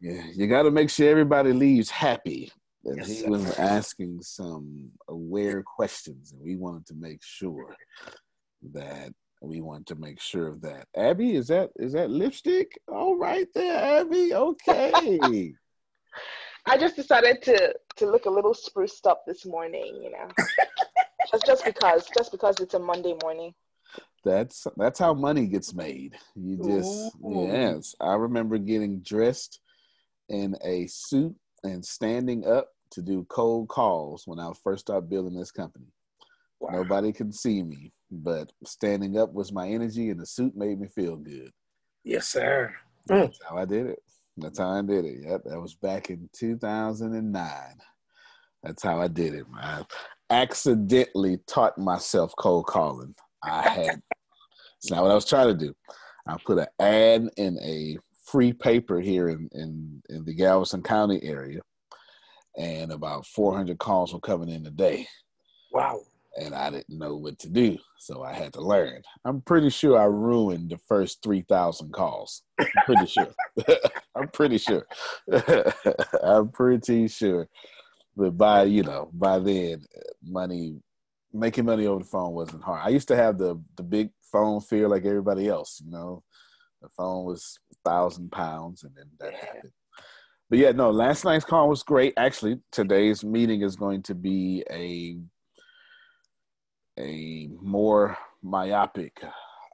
Yeah, you got to make sure everybody leaves happy. And Yes, he sir. was asking some aware questions, and we wanted to make sure that we wanted to make sure of that. Abby, is that is that lipstick? All right there, Abby. Okay. I just decided to to look a little spruced up this morning, you know. just just because just because it's a Monday morning. that's that's how money gets made. You just Ooh. yes. I remember getting dressed in a suit and standing up to do cold calls when I first started building this company. Wow. Nobody could see me, but standing up was my energy, and the suit made me feel good. Yes, sir. Mm. That's how I did it. That's how I did it. Yep, that was back in 2009. That's how I did it. I accidentally taught myself cold calling. I had. It's not what I was trying to do. I put an ad in a free paper here in, in, in the Galveston County area, and about 400 calls were coming in a day Wow. and I didn't know what to do, so I had to learn. I'm pretty sure I ruined the first three thousand calls. I'm pretty sure. I'm pretty sure. I'm pretty sure. But by you know by then, money making money over the phone wasn't hard. I used to have the the big phone fear like everybody else. You know, the phone was thousand pounds, and then that Yeah. happened. But yeah, no, last night's call was great. Actually, today's meeting is going to be a a more myopic.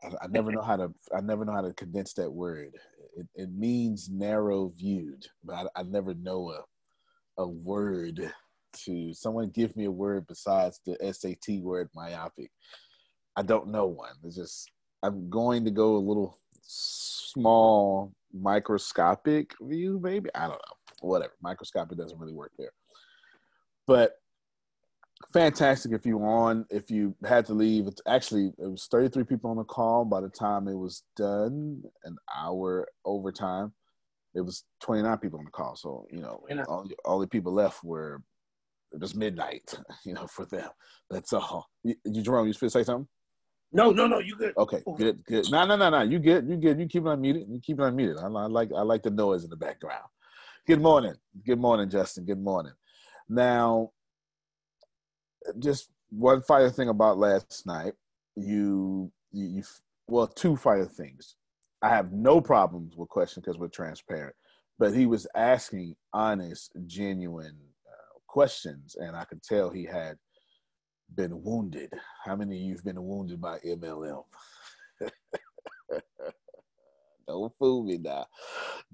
I, I never know how to. I never know how to condense that word. It, it means narrow viewed, but I, I never know a a word to. Someone give me a word besides the SAT word myopic. I don't know one. It's just I'm going to go a little small microscopic view, maybe. I don't know. Whatever. Microscopic doesn't really work there. But fantastic if you on. If you had to leave, it's actually it was 33 people on the call. By the time it was done, an hour overtime, it was 29 people on the call. So you know, all, all the people left were it was midnight. You know, for them. That's all. You, you Jerome, you supposed to say something? No, no, no. You good? Okay, good, good. No, no, no, no. You good? You good? You keep it unmuted. You keep it unmuted. I, I like I like the noise in the background. Good morning. Good morning, Justin. Good morning. Now, just one fire thing about last night. You, you, you well, two fire things. I have no problems with question because we're transparent, but he was asking honest, genuine uh, questions, and I could tell he had been wounded. How many of you've been wounded by MLM? Don't fool me now.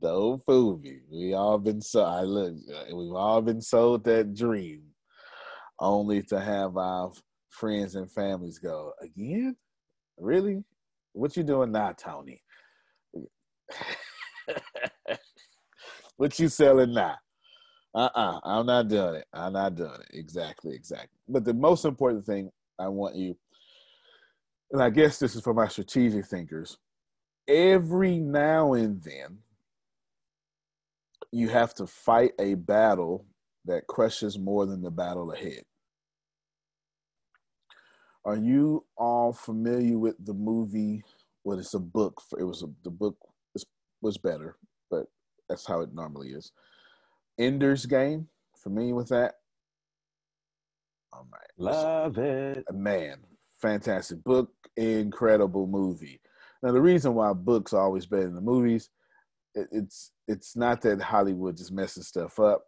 Don't fool me. We all been so I look. We've all been sold that dream, only to have our friends and families go again. Really? What you doing now, Tony? what you selling now? Uh-uh. I'm not doing it. I'm not doing it. Exactly, exactly. But the most important thing I want you, and I guess this is for my strategic thinkers, every now and then you have to fight a battle that crushes more than the battle ahead. Are you all familiar with the movie? Well, it's a book. For, it was a, the book was, was better, but that's how it normally is. Ender's Game. Familiar with that? All right. Love it. Uh, man, fantastic book, incredible movie. Now the reason why books are always better than the movies, it, it's it's not that Hollywood just messes stuff up.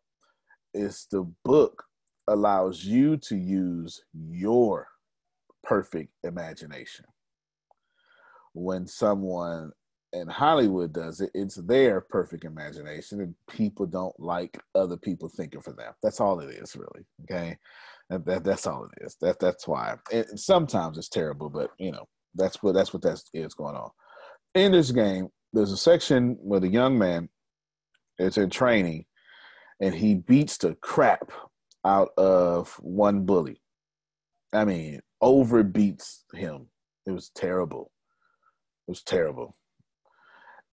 It's the book allows you to use your perfect imagination. When someone in Hollywood does it, it's their perfect imagination, and people don't like other people thinking for them. That's all it is, really. Okay, that, that that's all it is. That that's why. And sometimes it's terrible, but you know that's what that's what that is going on. In this game, there's a section where the young man is in training, and he beats the crap out of one bully. I mean, overbeats him. It was terrible. It was terrible.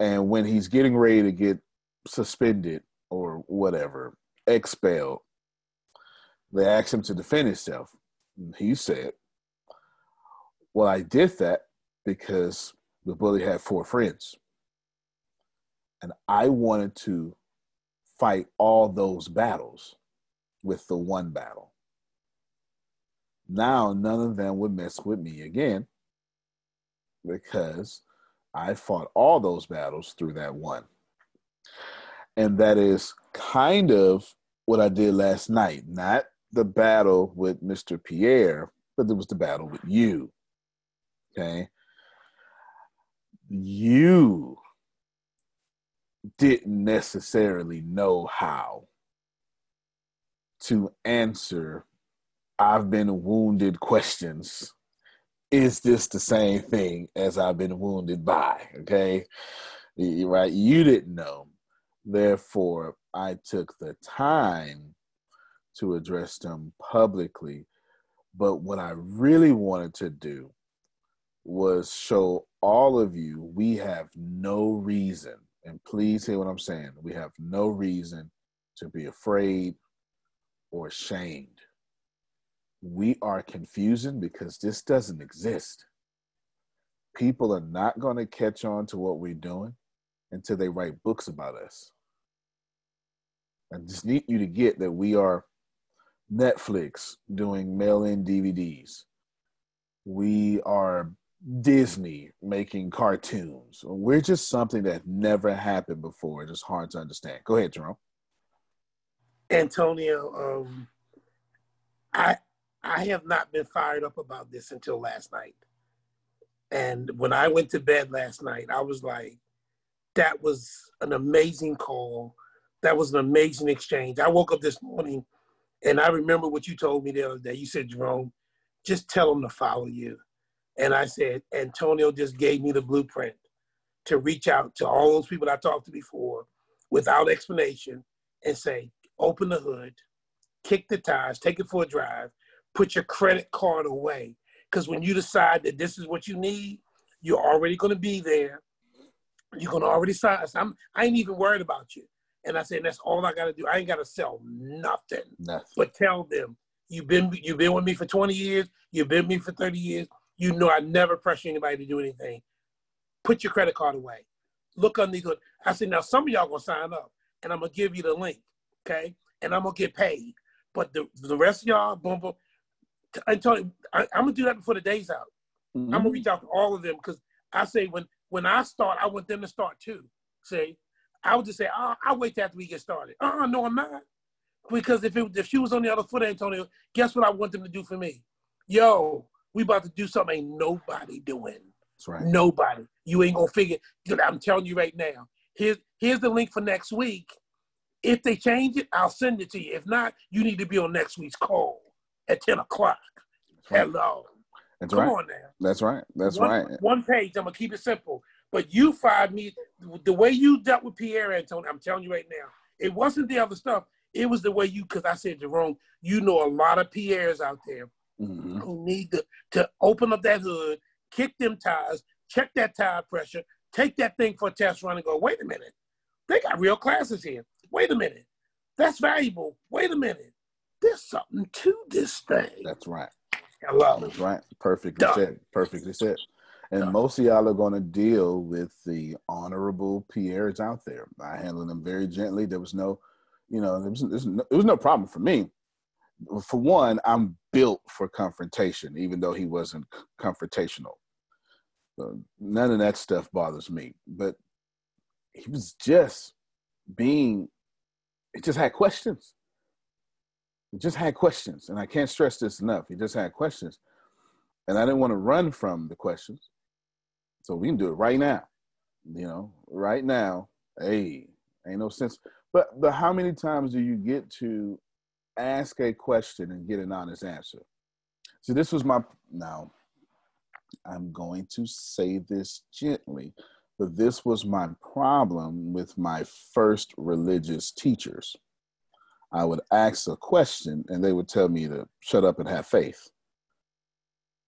And when he's getting ready to get suspended or whatever, expelled, they asked him to defend himself. He said, Well, I did that because the bully had four friends. And I wanted to fight all those battles with the one battle. Now, none of them would mess with me again because I fought all those battles through that one. And that is kind of what I did last night. Not the battle with Mr. Pierre, but it was the battle with you. Okay. You didn't necessarily know how to answer I've been wounded questions. Is this the same thing as I've been wounded by? Okay. Right. You didn't know. Therefore, I took the time to address them publicly. But what I really wanted to do was show all of you we have no reason, and please hear what I'm saying, we have no reason to be afraid or ashamed. We are confusing because this doesn't exist. People are not going to catch on to what we're doing until they write books about us. I just need you to get that we are Netflix doing mail in DVDs. we are Disney making cartoons. We're just something that never happened before. It's hard to understand. Go ahead, Jerome. Antonio, um, I I have not been fired up about this until last night. And when I went to bed last night, I was like, that was an amazing call. That was an amazing exchange. I woke up this morning and I remember what you told me the other day. You said, Jerome, just tell them to follow you. And I said, Antonio just gave me the blueprint to reach out to all those people I talked to before without explanation and say, open the hood, kick the tires, take it for a drive, put your credit card away. Because when you decide that this is what you need, you're already going to be there. You're going to already sign. I'm, I ain't even worried about you. And I said, that's all I got to do. I ain't got to sell nothing, nothing, but tell them you've been you've been with me for 20 years. You've been with me for 30 years. You know I never pressure anybody to do anything. Put your credit card away. Look underneath it. I said, now some of y'all gonna sign up, and I'm gonna give you the link, okay? And I'm gonna get paid. But the the rest of y'all, boom, boom. I tell you, I, am gonna do that before the day's out. Mm-hmm. I'm gonna reach out to all of them because I say when when I start, I want them to start too. Say, I would just say, oh, I'll wait till after we get started. Uh, uh no, I'm not. Because if it, if she was on the other foot, Antonio, guess what I want them to do for me? Yo, we about to do something ain't nobody doing. That's right. Nobody. You ain't gonna figure. I'm telling you right now. Here's here's the link for next week. If they change it, I'll send it to you. If not, you need to be on next week's call at 10 o'clock. Right. Hello. That's Come right. on now. That's right. That's one, right. One page. I'm gonna keep it simple. But you fired me the way you dealt with Pierre Antonio. I'm telling you right now, it wasn't the other stuff. It was the way you, because I said, Jerome, you know a lot of Pierres out there mm-hmm. who need to, to open up that hood, kick them tires, check that tire pressure, take that thing for a test run and go, wait a minute, they got real classes here. Wait a minute, that's valuable. Wait a minute, there's something to this thing. That's right. Hello. That's right. Perfectly Done. said. Perfectly said. And Done. most of y'all are going to deal with the honorable Pierres out there. I handled them very gently. There was no, you know, there was, there was, no, there was no problem for me. For one, I'm built for confrontation, even though he wasn't confrontational. So none of that stuff bothers me. But he was just being, he just had questions. He just had questions. And I can't stress this enough. He just had questions. And I didn't want to run from the questions. So we can do it right now. You know, right now. Hey, ain't no sense. But but how many times do you get to ask a question and get an honest answer? So this was my now I'm going to say this gently, but this was my problem with my first religious teachers. I would ask a question and they would tell me to shut up and have faith.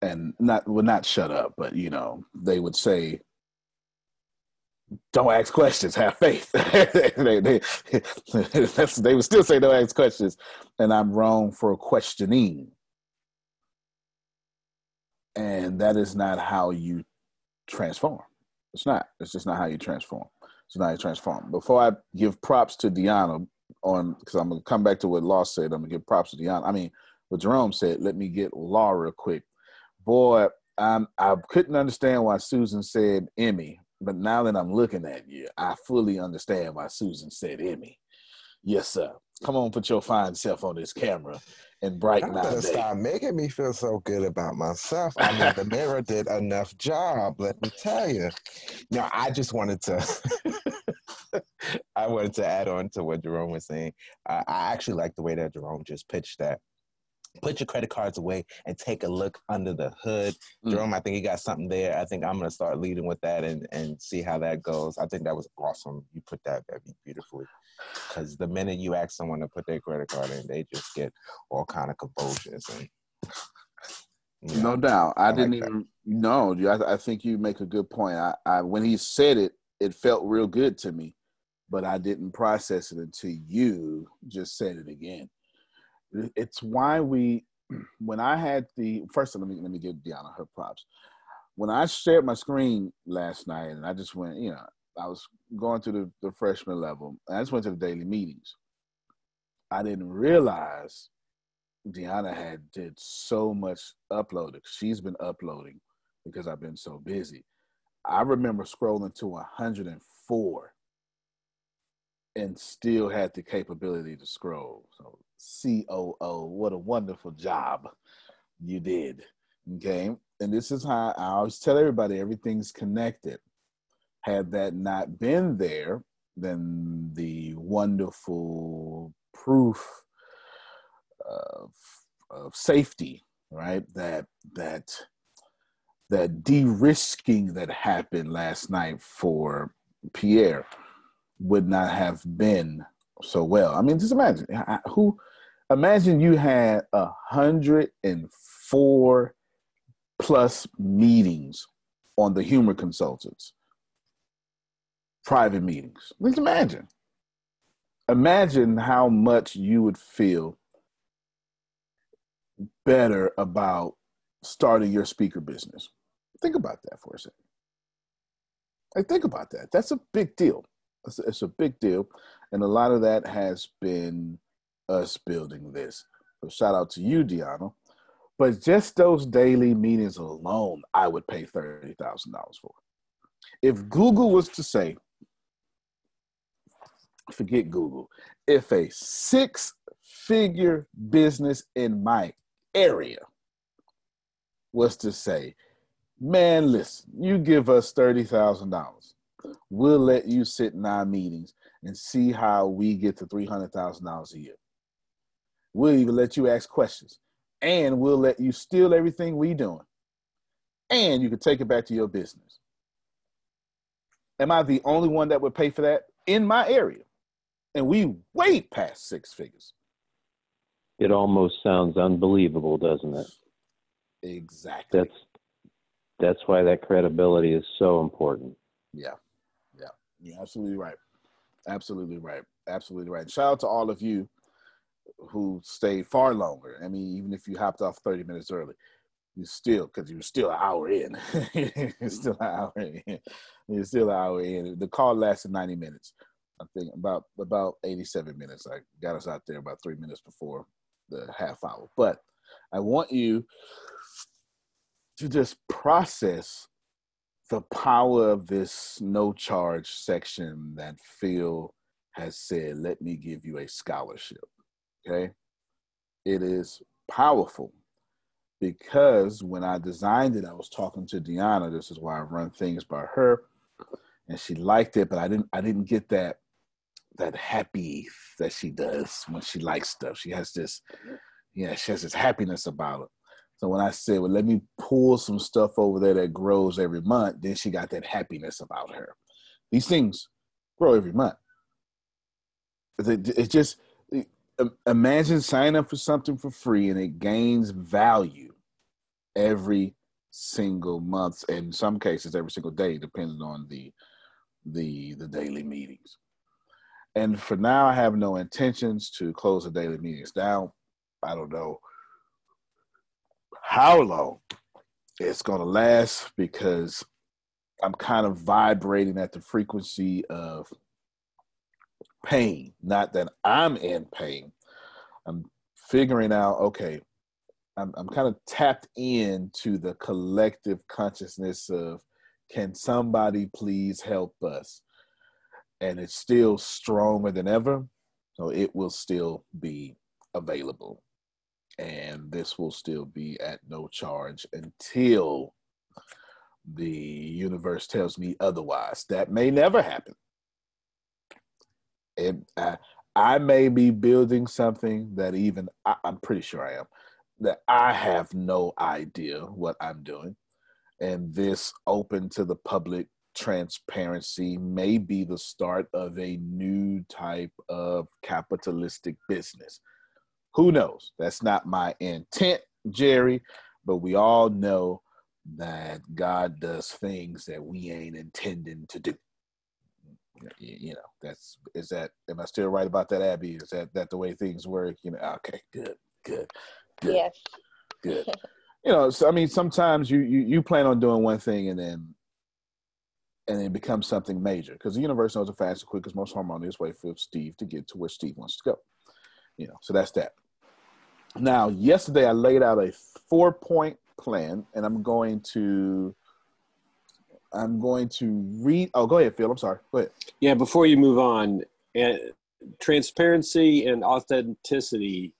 And not well, not shut up, but you know, they would say, "Don't ask questions, have faith." they, they, they would still say, "Don't ask questions," and I'm wrong for questioning. And that is not how you transform. It's not. It's just not how you transform. It's not how you transform. Before I give props to Deanna on because I'm gonna come back to what Law said. I'm gonna give props to Deanna. I mean, what Jerome said. Let me get Law real quick. Boy, I'm, I couldn't understand why Susan said Emmy, but now that I'm looking at you, I fully understand why Susan said Emmy. Yes, sir. Come on, put your fine self on this camera and brighten. Day. Stop making me feel so good about myself. I mean, the mirror did enough job. Let me tell you. Now, I just wanted to. I wanted to add on to what Jerome was saying. I, I actually like the way that Jerome just pitched that. Put your credit cards away and take a look under the hood. Mm. Jerome, I think you got something there. I think I'm going to start leading with that and, and see how that goes. I think that was awesome. You put that very beautifully. Because the minute you ask someone to put their credit card in, they just get all kind of convulsions and you know, no doubt. I, I didn't like even know. I, I think you make a good point. I, I when he said it, it felt real good to me but I didn't process it until you just said it again. It's why we, when I had the first, let me let me give Deanna her props. When I shared my screen last night, and I just went, you know, I was going to the, the freshman level. I just went to the daily meetings. I didn't realize Deanna had did so much uploading. She's been uploading because I've been so busy. I remember scrolling to 104 and still had the capability to scroll. So COO, what a wonderful job you did. Okay. And this is how I always tell everybody everything's connected. Had that not been there, then the wonderful proof of, of safety, right? That that that de-risking that happened last night for Pierre would not have been so well. I mean, just imagine who. Imagine you had a hundred and four plus meetings on the humor consultants, private meetings. Just imagine. Imagine how much you would feel better about starting your speaker business. Think about that for a second. Like, think about that. That's a big deal. It's a, it's a big deal. And a lot of that has been us building this. So shout out to you, Deanna. But just those daily meetings alone, I would pay $30,000 for. If Google was to say, forget Google, if a six figure business in my area was to say, man, listen, you give us $30,000. We'll let you sit in our meetings and see how we get to $300,000 a year. We'll even let you ask questions and we'll let you steal everything we're doing. And you can take it back to your business. Am I the only one that would pay for that in my area? And we way past six figures. It almost sounds unbelievable, doesn't it? Exactly. That's that's why that credibility is so important. Yeah. You're absolutely right. Absolutely right. Absolutely right. Shout out to all of you who stayed far longer. I mean, even if you hopped off 30 minutes early, you still, because you're still an hour in. you're still an hour in. You're still an hour in. The call lasted 90 minutes. I think about about 87 minutes. I got us out there about three minutes before the half hour. But I want you to just process the power of this no charge section that Phil has said, let me give you a scholarship. Okay. It is powerful because when I designed it, I was talking to Deanna. This is why I run things by her. And she liked it, but I didn't I didn't get that that happy that she does when she likes stuff. She has this, yeah, she has this happiness about it. So when I said, well, let me pull some stuff over there that grows every month, then she got that happiness about her. These things grow every month. It's just imagine signing up for something for free and it gains value every single month, in some cases every single day, depending on the the the daily meetings. And for now, I have no intentions to close the daily meetings down. I don't know how long it's going to last because I'm kind of vibrating at the frequency of pain. Not that I'm in pain. I'm figuring out, okay, I'm, I'm kind of tapped into the collective consciousness of can somebody please help us? And it's still stronger than ever. So it will still be available and this will still be at no charge until the universe tells me otherwise. That may never happen. I, I may be building something that even I, I'm pretty sure I am that I have no idea what I'm doing, and this open to the public transparency may be the start of a new type of capitalistic business who knows? That's not my intent, Jerry, but we all know that God does things that we ain't intending to do. You know, that's is that am I still right about that, Abby? Is that that the way things work? You know, okay, good, good, good. Yes. Good. you know, so I mean sometimes you, you you plan on doing one thing and then and it becomes something major because the universe knows the fastest, quickest, most harmonious way for Steve to get to where Steve wants to go. You know, so that's that. Now, yesterday I laid out a four point plan, and I'm going to I'm going to read. Oh, go ahead, Phil. I'm sorry. Go ahead. Yeah, before you move on, uh, transparency and authenticity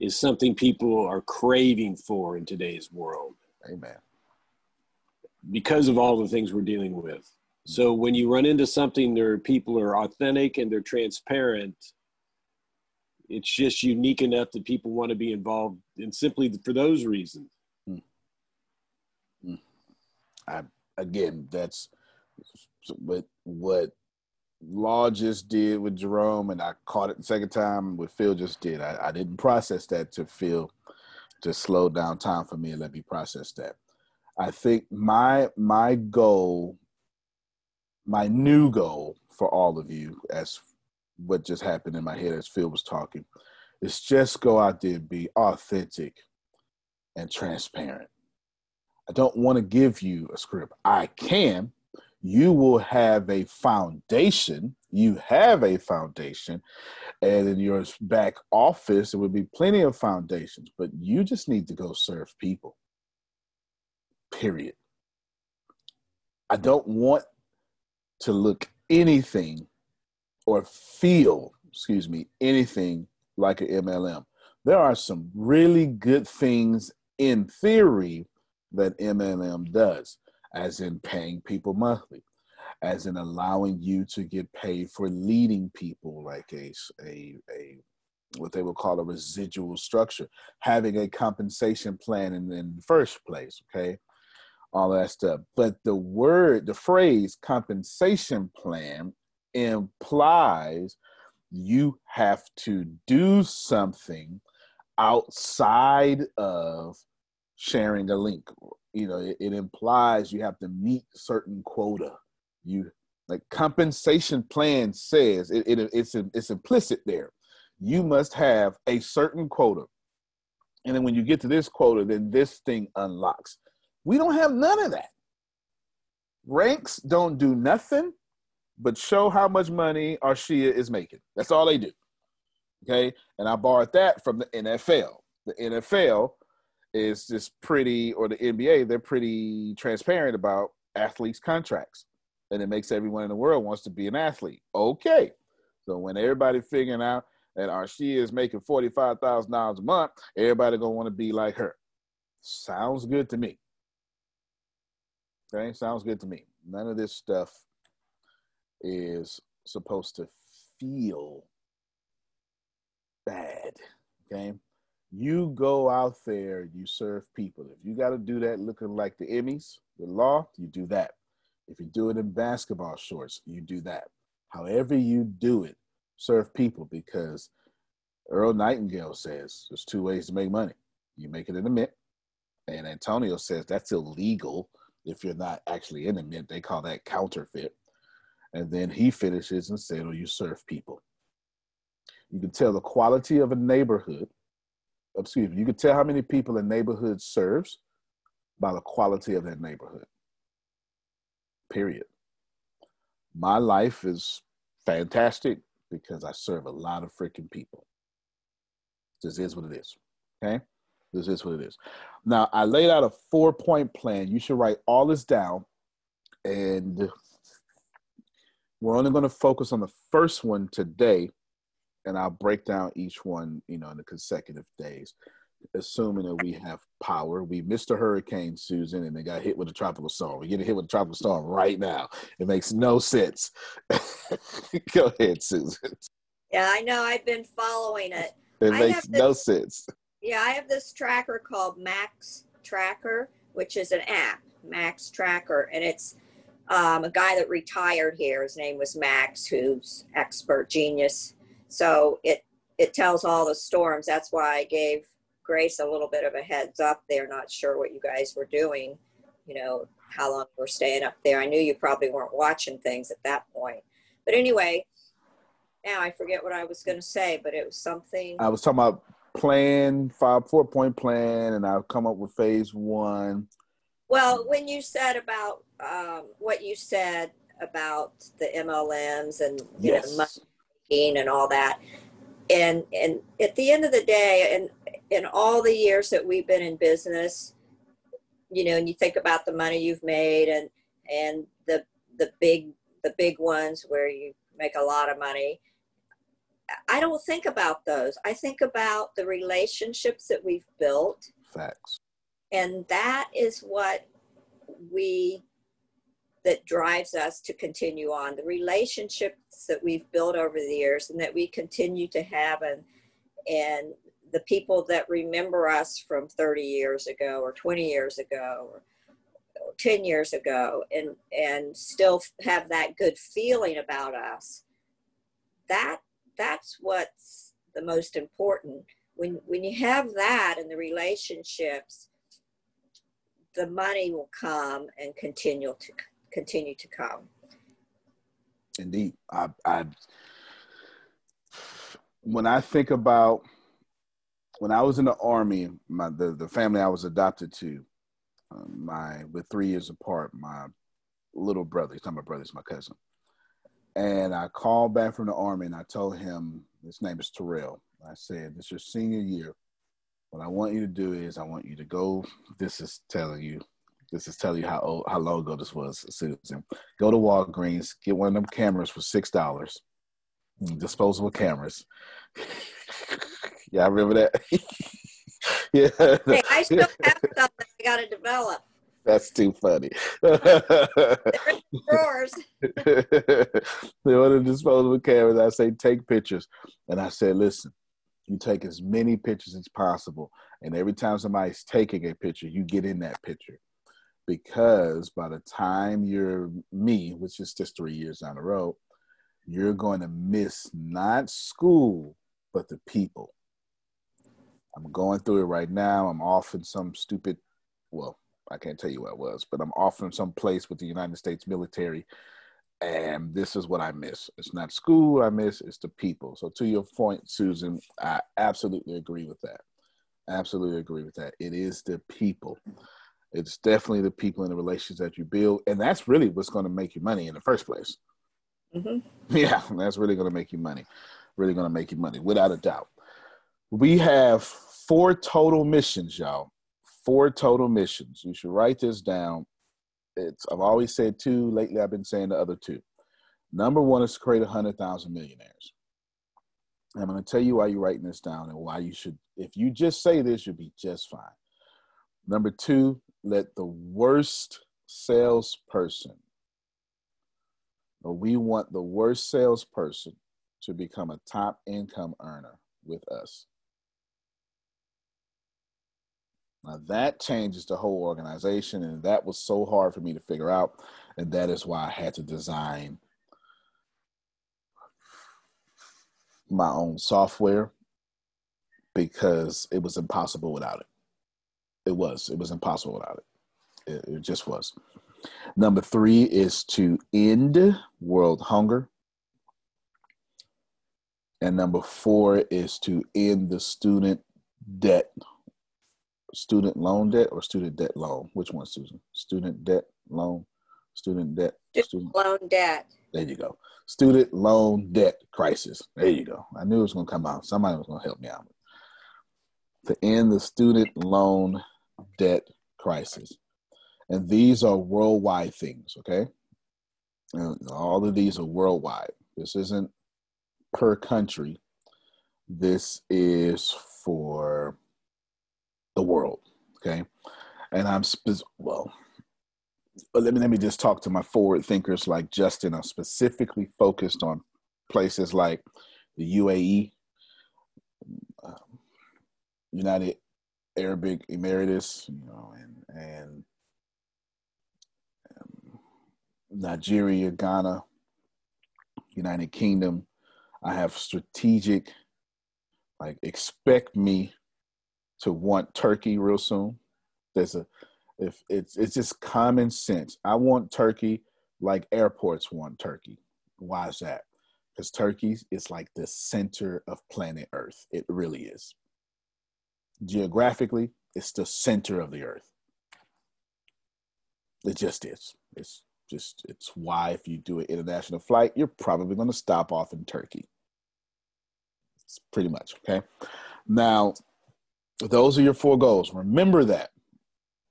is something people are craving for in today's world. Amen. Because of all the things we're dealing with. So when you run into something where people are authentic and they're transparent, it's just unique enough that people want to be involved, and simply for those reasons. Hmm. Hmm. I again, that's what what Law just did with Jerome, and I caught it the second time with Phil just did. I, I didn't process that to Phil just slow down time for me and let me process that. I think my my goal, my new goal for all of you, as what just happened in my head as Phil was talking, It's just go out there and be authentic and transparent. I don't want to give you a script. I can. You will have a foundation. You have a foundation. And in your back office, there will be plenty of foundations, but you just need to go serve people. Period. I don't want to look anything or feel, excuse me, anything like an MLM. There are some really good things in theory that MLM does, as in paying people monthly, as in allowing you to get paid for leading people, like a, a, a what they would call a residual structure, having a compensation plan in, in the first place, okay? All that stuff. But the word, the phrase compensation plan implies you have to do something outside of sharing a link. You know, it, it implies you have to meet certain quota. You like compensation plan says it, it it's it's implicit there. You must have a certain quota, and then when you get to this quota, then this thing unlocks. We don't have none of that. Ranks don't do nothing but show how much money Arshia is making. That's all they do. Okay, and I borrowed that from the NFL. The NFL is just pretty, or the NBA, they're pretty transparent about athletes' contracts. And it makes everyone in the world wants to be an athlete. Okay. So when everybody figuring out that Arshia is making $45,000 a month, everybody going to want to be like her. Sounds good to me. Okay, sounds good to me. None of this stuff is supposed to feel bad. Okay, you go out there, you serve people. If you got to do that looking like the Emmys, the law, you do that. If you do it in basketball shorts, you do that. However, you do it, serve people because Earl Nightingale says there's two ways to make money. You make it in the mint, and Antonio says that's illegal if you're not actually in the mint. They call that counterfeit. And then he finishes and said, "Oh, you serve people." You can tell the quality of a neighborhood excuse me, you can tell how many people a neighborhood serves by the quality of that neighborhood. Period. My life is fantastic because I serve a lot of freaking people. This is what it is. Okay? This is what it is. Now, I laid out a four point plan. You should write all this down. And we're only going to focus on the first one today and I'll break down each one, you know, in the consecutive days, assuming that we have power. We missed a hurricane, Susan, and they got hit with a tropical storm. We're getting hit with a tropical storm right now. It makes no sense. Go ahead, Susan. Yeah, I know. I've been following it. It I makes this, no sense. Yeah, I have this tracker called Max Tracker, which is an app, Max Tracker, and it's um, a guy that retired here. His name was Max, who's expert genius so it it tells all the storms. That's why I gave Grace a little bit of a heads up. They're not sure what you guys were doing, you know, how long we're staying up there. I knew you probably weren't watching things at that point. But anyway, now I forget what I was going to say, but it was something. I was talking about plan, five, four point plan, and I've come up with phase one. Well, when you said about um, what you said about the MLMs and you yes. know, and all that. And and at the end of the day, and in all the years that we've been in business, you know, and you think about the money you've made and and the the big the big ones where you make a lot of money. I don't think about those. I think about the relationships that we've built. Facts. And that is what we that drives us to continue on. The relationships that we've built over the years and that we continue to have and and the people that remember us from 30 years ago or 20 years ago or 10 years ago and and still have that good feeling about us that that's what's the most important. When when you have that in the relationships the money will come and continue to continue to come. Indeed. I i when i think about when i was in the army my the, the family i was adopted to uh, my we're three years apart my little brother he's not my brother he's my cousin. And i called back from the army and i told him his name is terrell. I said is your senior year what I want you to do is I want you to go. This is telling you, this is telling you how old, how long ago this was, Susan. Go to Walgreens, get one of them cameras for six dollars, mm, disposable cameras. yeah, I remember that. yeah. Hey, I still have stuff that I got to develop. That's too funny. drawers. they ordered disposable cameras. I say take pictures, and I said, listen you take as many pictures as possible. And every time somebody's taking a picture, you get in that picture. Because by the time you're me, which is just three years down the road, you're going to miss not school, but the people. I'm going through it right now. I'm off in some stupid, well, I can't tell you what it was, but I'm off in some place with the United States military and this is what I miss. It's not school I miss, it's the people. So to your point, Susan, I absolutely agree with that. Absolutely agree with that. It is the people. It's definitely the people and the relations that you build, and that's really what's going to make you money in the first place. Mm-hmm. Yeah, that's really going to make you money. Really going to make you money, without a doubt. We have four total missions, y'all. Four total missions. You should write this down it's I've always said two. Lately, I've been saying the other two. Number one is to create a hundred thousand millionaires. I'm going to tell you why you're writing this down and why you should. If you just say this, you'll be just fine. Number two, let the worst salesperson. We want the worst salesperson to become a top income earner with us. Now that changes the whole organization, and that was so hard for me to figure out, and that is why I had to design my own software because it was impossible without it. It was. It was impossible without it. It, it just was. Number three is to end world hunger. And number four is to end the student debt student loan debt or student debt loan? Which one, Susan? Student debt loan, student debt, student, loan debt. There you go. Student loan debt crisis. There you go. I knew it was going to come out. Somebody was going to help me out. To end the student loan debt crisis. And these are worldwide things, okay? And all of these are worldwide. This isn't per country. This is for the world. Okay, and I'm spe- well. Let me let me just talk to my forward thinkers like Justin. I'm specifically focused on places like the UAE, um, United Arabic Emirates, you know, and and um, Nigeria, Ghana, United Kingdom. I have strategic, like expect me to want turkey real soon. There's a if it's it's just common sense. I want turkey like airports want turkey. Why is that? Because turkey is like the center of planet Earth. It really is. Geographically, it's the center of the earth. It just is. It's just it's why if you do an international flight, you're probably going to stop off in Turkey. It's pretty much okay. Now, those are your four goals. Remember that.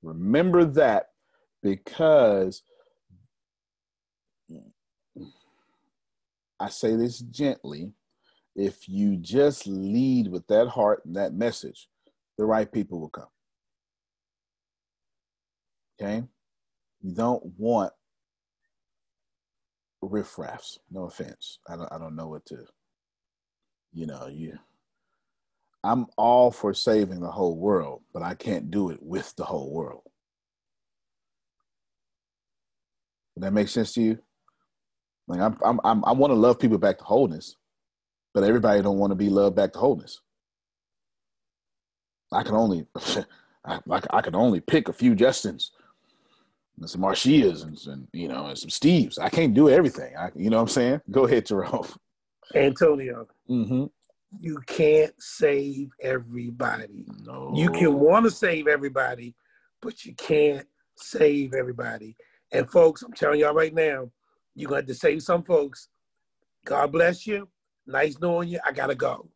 Remember that because I say this gently. If you just lead with that heart and that message, the right people will come. Okay? You don't want riffraffs. No offense. I don't I don't know what to you know, you I'm all for saving the whole world, but I can't do it with the whole world. Does that make sense to you? Like I'm, I'm, I'm i want to love people back to wholeness, but everybody don't want to be loved back to wholeness. I can only, I, I, can only pick a few Justins, and some Marshias, and, and you know, and some Steves. I can't do everything. I, you know what I'm saying? Go ahead, Jerome. Antonio. Mm-hmm you can't save everybody. No. You can want to save everybody, but you can't save everybody. And folks, I'm telling y'all right now, you're going to have to save some folks. God bless you. Nice knowing you. I got to go.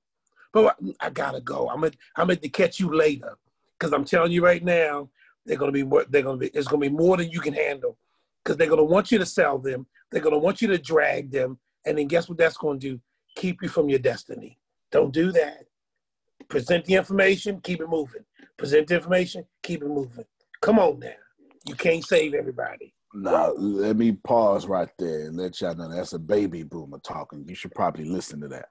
But I got to go. I'm going I'm to catch you later. Because I'm telling you right now, they're going to be more, they're going to be, it's going to be more than you can handle. Because they're going to want you to sell them. They're going to want you to drag them. And then guess what that's going to do? Keep you from your destiny. Don't do that. Present the information, keep it moving. Present the information, keep it moving. Come on now. You can't save everybody. Now, let me pause right there and let y'all know that's a baby boomer talking. You should probably listen to that.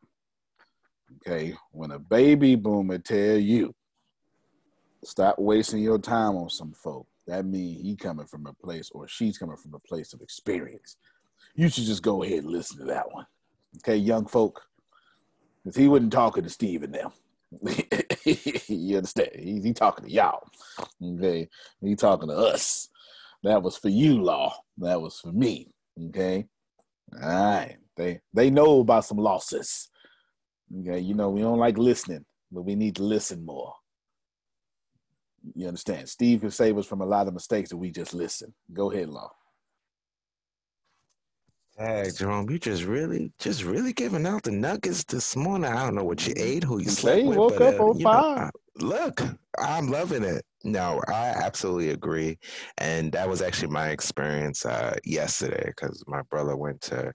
Okay, when a baby boomer tell you, stop wasting your time on some folk, that means he coming from a place or she's coming from a place of experience. You should just go ahead and listen to that one. Okay, young folk, because he wasn't talking to Steve and them. you understand? He's he talking to y'all. Okay. He talking to us. That was for you, law. That was for me. Okay. All right. They they know about some losses. Okay. You know, we don't like listening, but we need to listen more. You understand? Steve can save us from a lot of mistakes if we just listen. Go ahead, Law. Hey, Jerome, you just really, just really giving out the nuggets this morning. I don't know what you ate, who you slept you with. woke but, up uh, on know, fire. Look, I'm loving it. No, I absolutely agree, and that was actually my experience uh, yesterday because my brother went to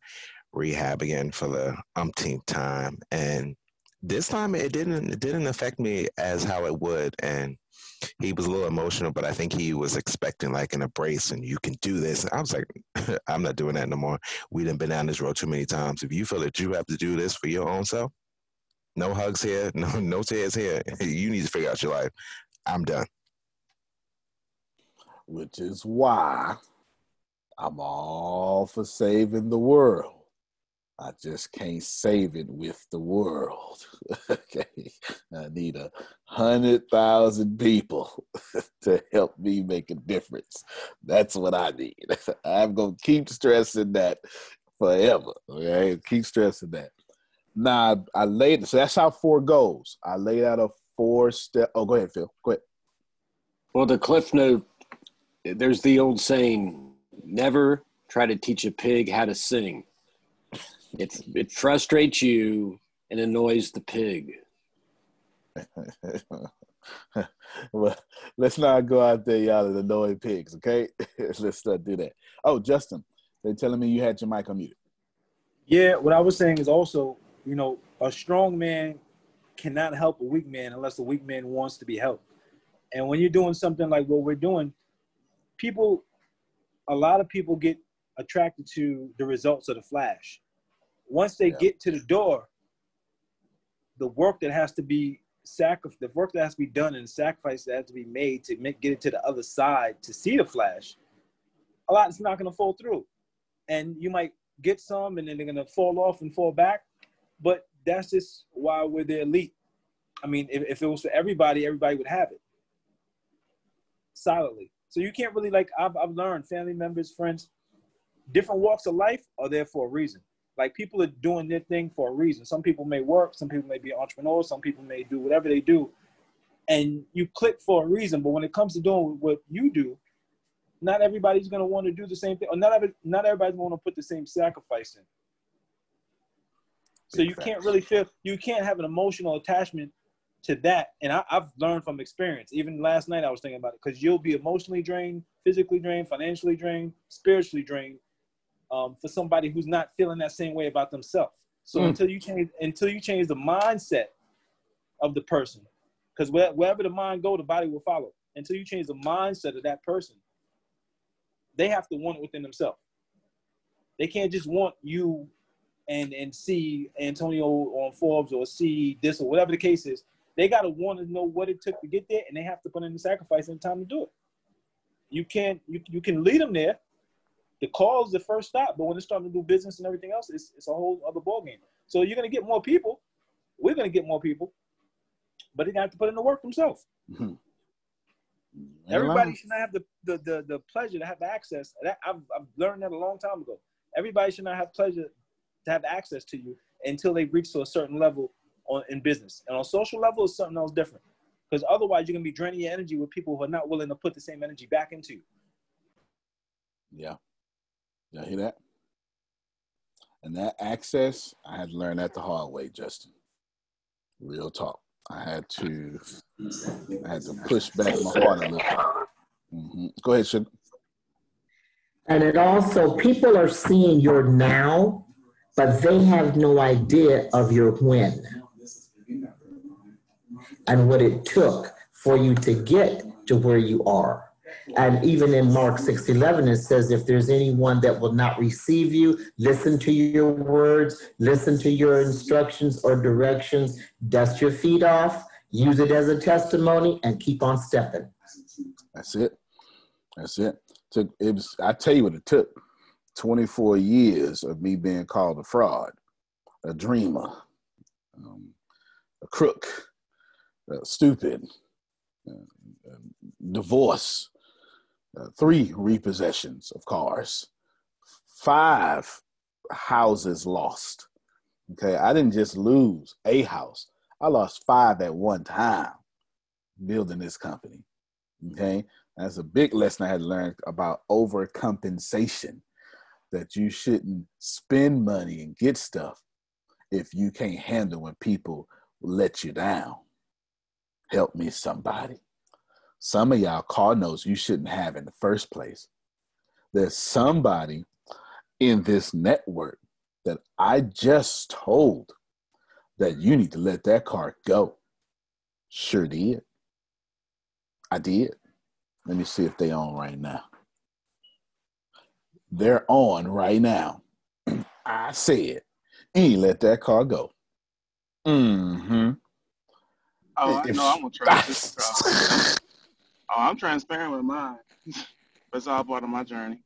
rehab again for the umpteenth time, and this time it didn't it didn't affect me as how it would, and he was a little emotional, but I think he was expecting like an embrace and you can do this. I was like, I'm not doing that no more. We done been down this road too many times. If you feel that you have to do this for your own self, no hugs here, no no tears here. You need to figure out your life. I'm done. Which is why I'm all for saving the world. I just can't save it with the world. okay. I need a hundred thousand people to help me make a difference. That's what I need. I'm gonna keep stressing that forever. Okay. Keep stressing that. Now I laid so that's how four goals. I laid out a four step oh go ahead, Phil. Go ahead. Well, the cliff note, there's the old saying, never try to teach a pig how to sing. It, it frustrates you and annoys the pig. well, let's not go out there, y'all, and annoy pigs, okay? let's not do that. Oh, Justin, they're telling me you had your mic unmuted. Yeah, what I was saying is also, you know, a strong man cannot help a weak man unless the weak man wants to be helped. And when you're doing something like what we're doing, people, a lot of people get attracted to the results of the flash. Once they Yeah. get to the door, the work that has to be sacrificed, the work that has to be done and the sacrifice that has to be made to make, get it to the other side to see the flash, a lot is not going to fall through. And you might get some and then they're going to fall off and fall back. But that's just why we're the elite. I mean, if, if it was for everybody, everybody would have it silently. So you can't really like I've I've learned family members, friends, different walks of life are there for a reason. Like people are doing their thing for a reason. Some people may work, some people may be entrepreneurs, some people may do whatever they do, and you click for a reason. But when it comes to doing what you do, not everybody's gonna want to do the same thing, or not every, not everybody's gonna put the same sacrifice in. So you can't really feel you can't have an emotional attachment to that, and I, I've learned from experience. Even last night, I was thinking about it because you'll be emotionally drained, physically drained, financially drained, spiritually drained, um, for somebody who's not feeling that same way about themselves. So Mm. until you change, until you change the mindset of the person, because where, wherever the mind go, the body will follow. Until you change the mindset of that person, they have to want it within themselves. They can't just want you and and see Antonio on Forbes or see this or whatever the case is. They gotta want to know what it took to get there, and they have to put in the sacrifice and time to do it. You can't you, you can lead them there. The call is the first stop, but when it's starting to do business and everything else, it's, it's a whole other ballgame. So you're gonna get more people. We're gonna get more people, but they gotta have to put in the work themselves. Mhm. Everybody should not have the, the, the, the pleasure to have access. That, I've, I've learned that a long time ago. Everybody should not have pleasure to have access to you until they reach to a certain level on in business. And on social level, it's something else different. Because otherwise, you're gonna be draining your energy with people who are not willing to put the same energy back into you. Yeah. Y'all hear that? And that access, I had to learn that the hard way, Justin. Real talk. I had to, I had to push back my heart a little. hmm Go ahead, Sugar. And it also, people are seeing your now, but they have no idea of your when and what it took for you to get to where you are. And even in Mark 6 11, it says, If there's anyone that will not receive you, listen to your words, listen to your instructions or directions, dust your feet off, use it as a testimony, and keep on stepping. That's it. That's it. Took it was. I tell you what it took. Twenty four years of me being called a fraud, a dreamer, um, a crook, uh, stupid, uh, uh, divorce, uh, three repossessions of cars, five houses lost. Okay, I didn't just lose a house; I lost five at one time building this company. Okay, that's a big lesson I had learned learn about overcompensation. That you shouldn't spend money and get stuff if you can't handle when people let you down. Help me, somebody. Some of y'all car notes you shouldn't have in the first place. There's somebody in this network that I just told that you need to let that car go. Sure did. I did. Let me see if they on right now. They're on right now. I said, you ain't let that car go. Mm-hmm. Oh, I know I'm gonna try this. car. Oh, I'm transparent with mine. That's all part of my journey.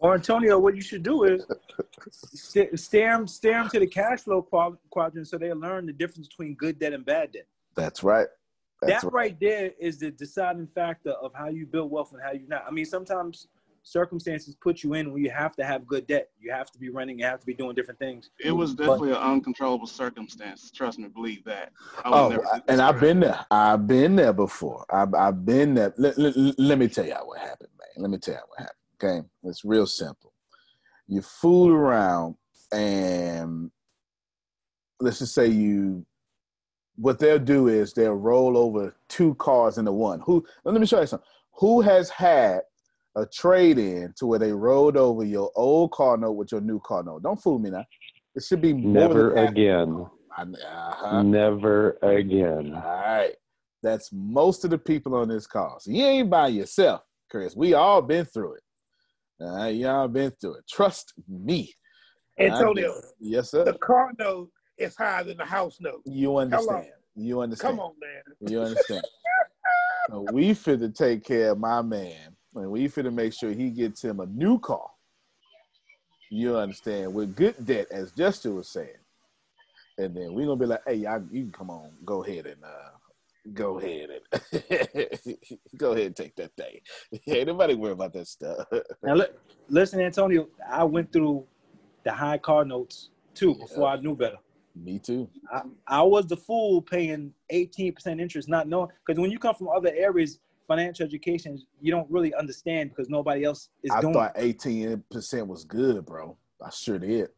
Or Antonio, what you should do is st- stare them, stare them to the cash flow quad- quadrant so they learn the difference between good debt and bad debt. That's right. That's that right. there is the deciding factor of how you build wealth and how you not. I mean, sometimes circumstances put you in where you have to have good debt. You have to be running. You have to be doing different things. It was But- definitely an uncontrollable circumstance. Trust me, believe that. I Oh, never and I've been there. I've been there before. I've, I've been there. Let, let, let me tell y'all what happened, man. Let me tell y'all what happened. Okay, it's real simple. You fool around, and let's just say you. What they'll do is they'll roll over two cars into one. Who? Let me show you something. Who has had a trade in to where they rolled over your old car note with your new car note? Don't fool me now. It should be more Never than again. I- uh-huh. Never again. All right. That's most of the people on this call. So you ain't by yourself, Chris. We all been through it. All right, y'all been through it. Trust me. Antonio, I- yes, sir. the car note is higher than the house note. You understand. You understand. Come on, man. You understand. so we fit to take care of my man, and we fit to make sure he gets him a new car. You understand? With good debt, as Justin was saying. And then we're gonna be like, hey, y'all, you can come on, go ahead and uh go ahead and go ahead and take that thing. Ain't nobody worry about that stuff. Now, li- listen, Antonio, I went through the high car notes too before I knew better. Me too. I, I was the fool paying 18% interest, not knowing. Because when you come from other areas, financial education, you don't really understand because nobody else is I doing thought eighteen percent was good, bro. I sure did.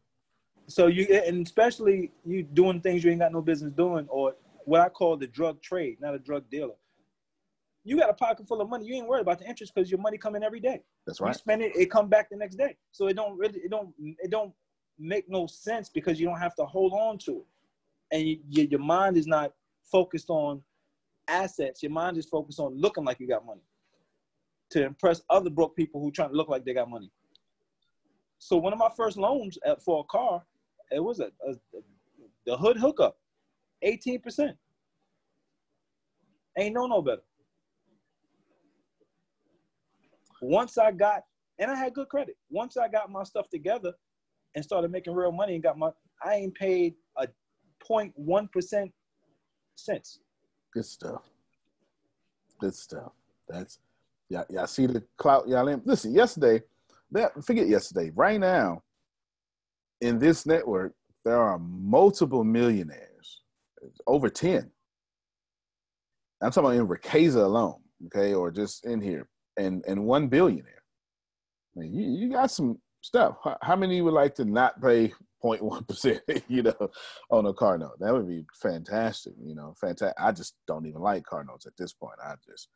So you, and especially you doing things you ain't got no business doing, or what I call the drug trade, not a drug dealer. You got a pocket full of money. You ain't worried about the interest because your money coming every day. That's right. You spend it, it come back the next day. So it don't really, it don't, it don't make no sense because you don't have to hold on to it, and you, your mind is not focused on assets. Your mind is focused on looking like you got money to impress other broke people who trying to look like they got money. So one of my first loans at, for a car, it was a, a the hood hookup, eighteen percent. Ain't no no better. Once I got, and I had good credit. Once I got my stuff together and started making real money and got my, I ain't paid a 0.1 percent since. Good stuff. Good stuff. That's y'all, y'all see the clout y'all in. Listen, yesterday, that forget yesterday. Right now, in this network, there are multiple millionaires, over 10. I'm talking about in Riqueza alone, okay, or just in here, and and one billionaire. I mean, you, you got some stuff. How, how many would like to not pay 0.1 percent, you know, on a car note? That would be fantastic, you know, fantastic. I just don't even like car notes at this point. I just,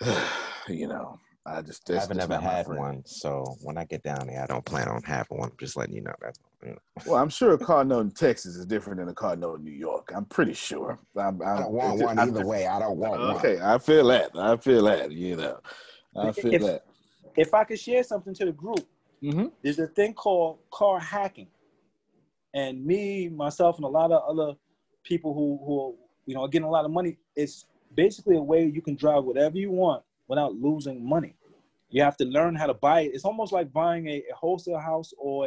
you know, I just I haven't just ever had friend. one, so when I get down there, I don't plan on having one. Just letting you know that. You know. Well, I'm sure a car note in Texas is different than a car note in New York. I'm pretty sure. I'm, I'm, I don't want it's- one I'm- either way. I don't want one. Okay, I feel that. I feel that. You know, I feel If- that. If I could share something to the group, Mm-hmm. there's a thing called car hacking, and me, myself, and a lot of other people who who you know are getting a lot of money. It's basically a way you can drive whatever you want without losing money. You have to learn how to buy it. It's almost like buying a, a wholesale house or.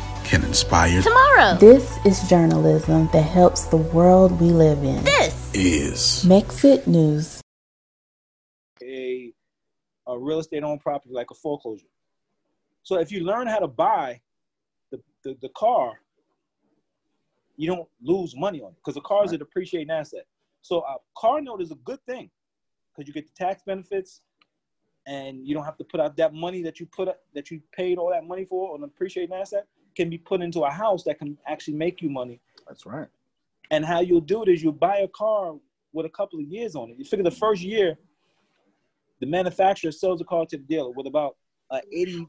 can inspire Tomorrow. This is journalism that helps the world we live in. This is Mexit News. a, a real estate owned property like a foreclosure. So if you learn how to buy the, the, the car, you don't lose money on it because the car is a depreciating asset. So a car note is a good thing because you get the tax benefits and you don't have to put out that money that you put up, that you paid all that money for on an appreciating asset can be put into a house that can actually make you money. That's right. And how you'll do it is you'll buy a car with a couple of years on it. You figure the first year, the manufacturer sells the car to the dealer with about uh, 80,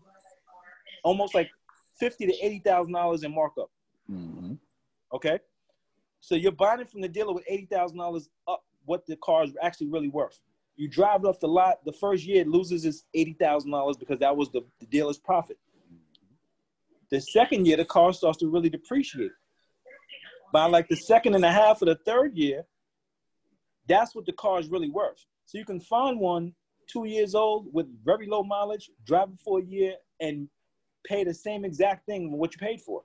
almost like 50 to $80,000 in markup. Mm-hmm. Okay. So you're buying it from the dealer with $80,000 up what the car is actually really worth. You drive it off the lot, the first year it loses its $80,000 because that was the, the dealer's profit. The second year, the car starts to really depreciate. By like the second and a half of the third year, that's what the car is really worth. So you can find one two years old with very low mileage, drive it for a year, and pay the same exact thing what you paid for,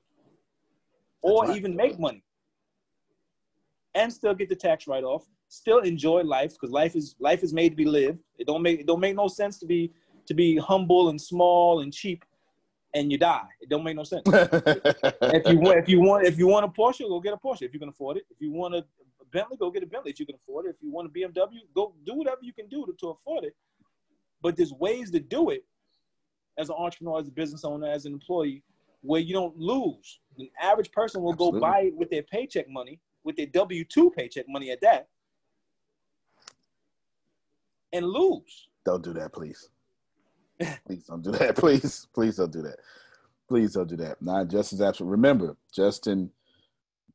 or right. even make money, and still get the tax write off. Still enjoy life because life is life is made to be lived. It don't make it don't make no sense to be to be humble and small and cheap, and you die. It don't make no sense. if you want, if you want, if you want a Porsche, go get a Porsche if you can afford it. If you want a Bentley, go get a Bentley if you can afford it. If you want a BMW, go do whatever you can do to, to afford it. But there's ways to do it as an entrepreneur, as a business owner, as an employee, where you don't lose. The average person will Absolutely. go buy it with their paycheck money, with their W two paycheck money at that, and lose. Don't do that, please. Please don't do that. Please, please don't do that. Please don't do that. Not Justin's absolute. Remember, Justin,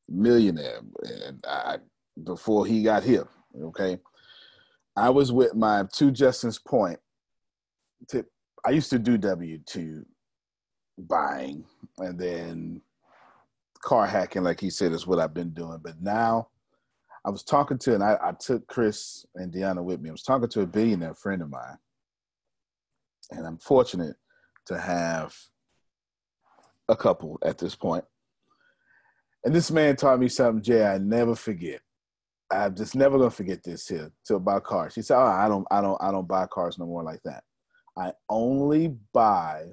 millionaire, and I before he got here. Okay, I was with my to Justin's point. I used to do W two buying, and then car hacking, like he said, is what I've been doing. But now, I was talking to, and I, I took Chris and Deanna with me. I was talking to a billionaire friend of mine, and I'm fortunate to have a couple at this point. And this man taught me something, Jay, I never forget. I'm just never gonna forget this here to buy cars. He said, "Oh, I don't, I don't, I don't buy cars no more like that. I only buy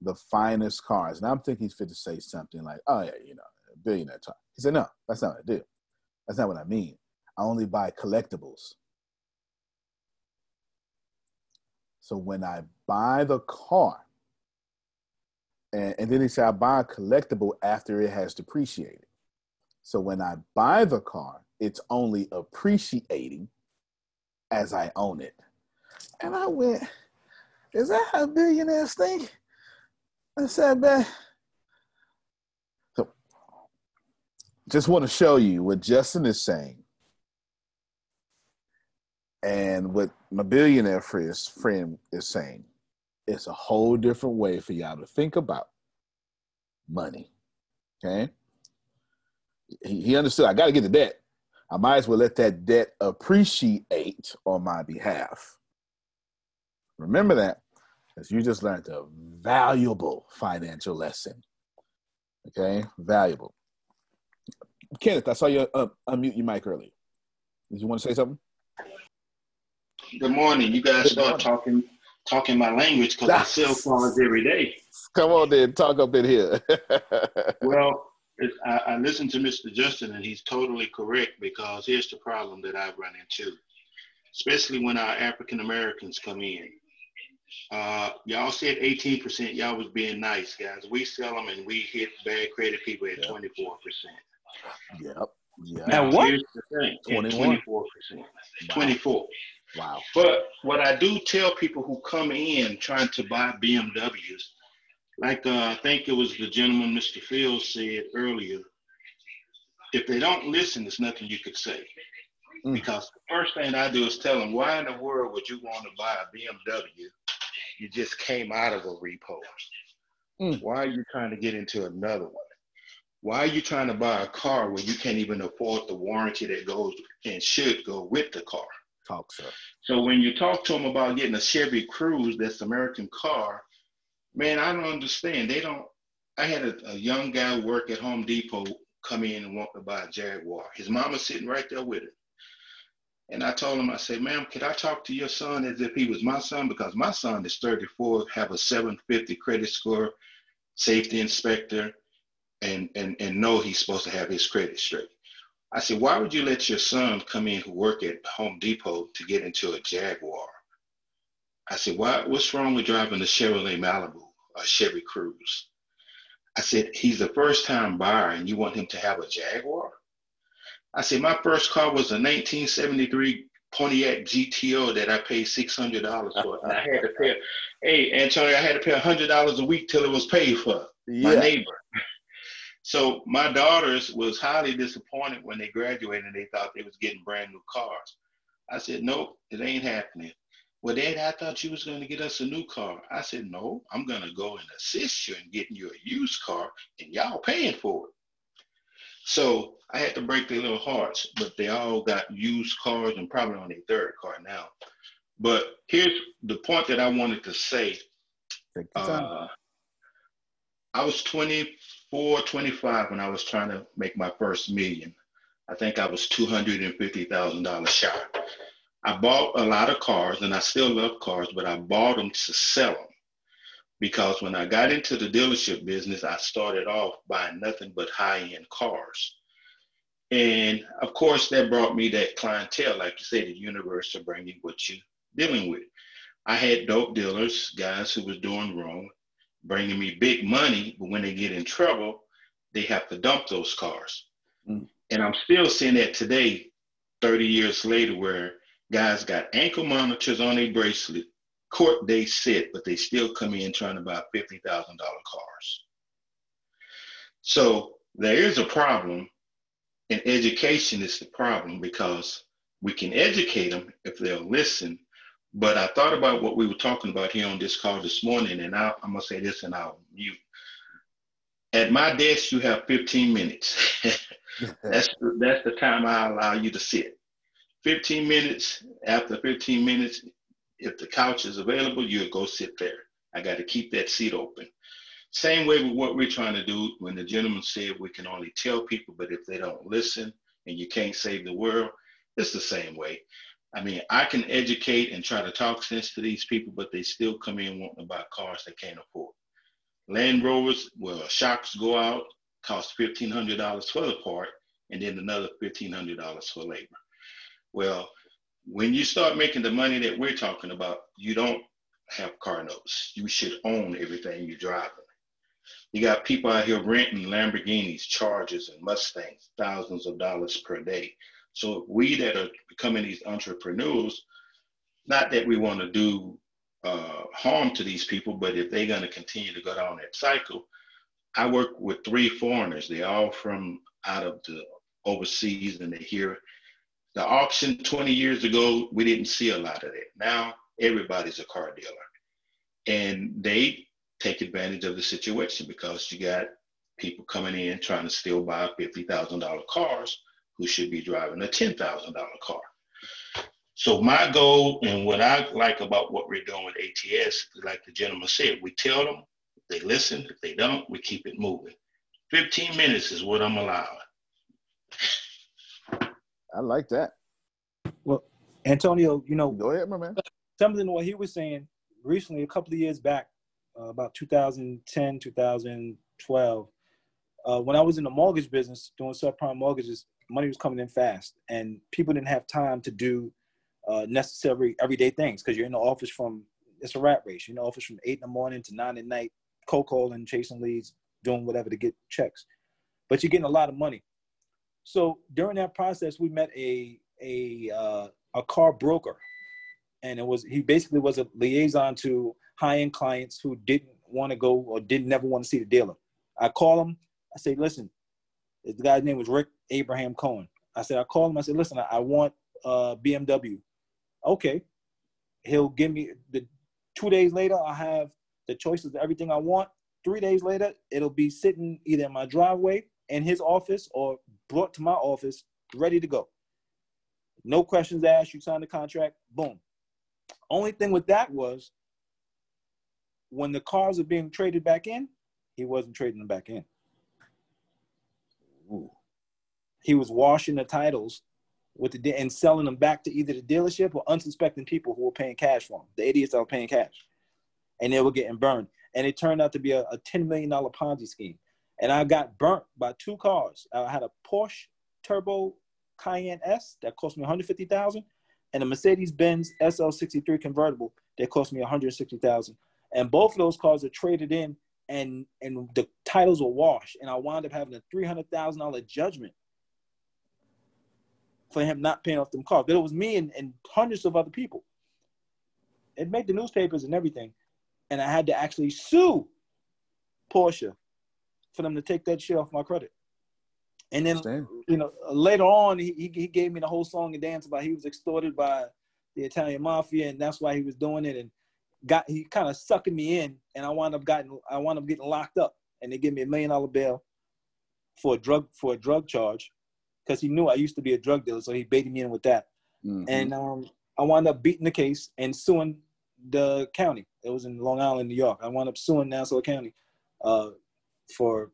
the finest cars." And I'm thinking he's fit to say something like, "Oh yeah, you know, billionaire talk." He said, "No, that's not what I do. That's not what I mean. I only buy collectibles. So when I buy the car, and, and then he said, I buy a collectible after it has depreciated. So when I buy the car, it's only appreciating as I own it. And I went, is that how billionaires think? I said, man. So just want to show you what Justin is saying and what my billionaire friend is saying. It's a whole different way for y'all to think about money. Okay? He, he understood I got to get the debt. I might as well let that debt appreciate on my behalf. Remember that, because you just learned a valuable financial lesson. Okay, valuable. Kenneth, I saw you uh, unmute your mic earlier. Did you want to say something? Good morning. You guys start talking talking my language because I sell cars every day. Come on, then talk up in here. well, it, I, I listened to Mr. Justin, and he's totally correct because here's the problem that I've run into, especially when our African Americans come in. Uh, y'all said 18%. Y'all was being nice, guys. We sell them and we hit bad credit people at 24%. Yep. Yeah. Now, what? Here's the thing. 21? 24%. 24. Wow. But what I do tell people who come in trying to buy BMWs, like uh, I think it was the gentleman Mr. Fields said earlier, if they don't listen, there's nothing you could say. Mm. Because the first thing I do is tell them, why in the world would you want to buy a BMW? You just came out of a repo. Mm. Why are you trying to get into another one? Why are you trying to buy a car when you can't even afford the warranty that goes and should go with the car? Talk, sir. So when you talk to them about getting a Chevy Cruze, that's American car, man, I don't understand. They don't. I had a, a young guy work at Home Depot come in and want to buy a Jaguar. His mama's sitting right there with him. And I told him, I said, ma'am, could I talk to your son as if he was my son? Because my son is 34, have a 750 credit score, safety inspector, and, and, and know he's supposed to have his credit straight. I said, why would you let your son come in who work at Home Depot to get into a Jaguar? I said, why, what's wrong with driving a Chevrolet Malibu, or Chevy Cruze? I said, he's a first time buyer and you want him to have a Jaguar? I said, my first car was a 1973 Pontiac GTO that I paid $600 for. And I had to pay, hey, Antonio, I had to pay $100 a week till it was paid for. Yeah. My neighbor. So my daughters was highly disappointed when they graduated and they thought they was getting brand new cars. I said, nope, it ain't happening. Well, Dad, I thought you was going to get us a new car. I said, no, I'm going to go and assist you in getting you a used car and y'all paying for it. So I had to break their little hearts, but they all got used cars and probably on their third car now. But here's the point that I wanted to say. Uh, I was 24, 25 when I was trying to make my first million. I think I was $250,000 shy. I bought a lot of cars and I still love cars, but I bought them to sell them. Because when I got into the dealership business, I started off buying nothing but high end cars. And of course, that brought me that clientele, like you said, the universe to bring you what you're dealing with. I had dope dealers, guys who was doing wrong bringing me big money, but when they get in trouble, they have to dump those cars. Mm. And I'm still seeing that today, 30 years later, where guys got ankle monitors on their bracelet, court day sit, but they still come in trying to buy $50,000 cars. So there is a problem, and education is the problem because we can educate them if they'll listen, But I thought about what we were talking about here on this call this morning, and I, I'm gonna say this, and I'll mute. At my desk, you have 15 minutes. that's the, that's the time I allow you to sit. 15 minutes. After 15 minutes, if the couch is available, you'll go sit there. I got to keep that seat open. Same way with what we're trying to do. When the gentleman said we can only tell people, but if they don't listen and you can't save the world, it's the same way. I mean, I can educate and try to talk sense to these people, but they still come in wanting to buy cars they can't afford. Land Rovers, well, shocks go out, cost $1,500 for the part, and then another $1,500 for labor. Well, when you start making the money that we're talking about, you don't have car notes. You should own everything you're driving. You got people out here renting Lamborghinis, Chargers, and Mustangs, thousands of dollars per day. So we that are becoming these entrepreneurs, not that we want to do uh, harm to these people, but if they're going to continue to go down that cycle, I work with three foreigners. They're all from out of the overseas, and they're here. The auction 20 years ago, we didn't see a lot of that. Now everybody's a car dealer, and they take advantage of the situation because you got people coming in trying to still buy $50,000 cars who should be driving a $10,000 car. So my goal and what I like about what we're doing with ATS, like the gentleman said, we tell them, they listen. If they don't, we keep it moving. 15 minutes is what I'm allowing. I like that. Well, Antonio, you know, go ahead, my man. Something what he was saying recently, a couple of years back, uh, about 2010, 2012, uh, when I was in the mortgage business doing subprime mortgages, money was coming in fast, and people didn't have time to do uh, necessary everyday things because you're in the office from it's a rat race. You're in the office from eight in the morning to nine at night, cold calling, chasing leads, doing whatever to get checks, but you're getting a lot of money. So during that process, we met a a uh, a car broker, and it was he basically was a liaison to high end clients who didn't want to go or didn't never want to see the dealer. I call him. I say, listen, the guy's name was Rick Abraham Cohen. I said, I called him. I said, listen, I, want uh, BMW. Okay. He'll give me the two days later. I have the choices of everything I want. Three days later, it'll be sitting either in my driveway in his office or brought to my office, ready to go. No questions asked. You sign the contract. Boom. Only thing with that was when the cars are being traded back in, he wasn't trading them back in. Ooh. He was washing the titles with the and selling them back to either the dealership or unsuspecting people who were paying cash for them. The idiots that were paying cash, and they were getting burned. And it turned out to be a, a ten million dollar Ponzi scheme. And I got burnt by two cars. I had a Porsche Turbo Cayenne S that cost me one hundred fifty thousand, and a Mercedes Benz SL sixty three convertible that cost me one hundred sixty thousand. And both of those cars are traded in and and the titles were washed, and I wound up having a three hundred thousand dollar judgment for him not paying off them cars. But it was me and, and hundreds of other people. It made the newspapers and everything, and I had to actually sue Porsche for them to take that shit off my credit. And then, you know, later on, he, he gave me the whole song and dance about he was extorted by the Italian mafia, and that's why he was doing it. And got he kind of sucking me in, and I wound up getting I wound up getting locked up, and they give me a million dollar bail for a drug for a drug charge, because he knew I used to be a drug dealer, so he baited me in with that, mm-hmm. and um, I wound up beating the case and suing the county. It was in Long Island, New York. I wound up suing Nassau County uh, for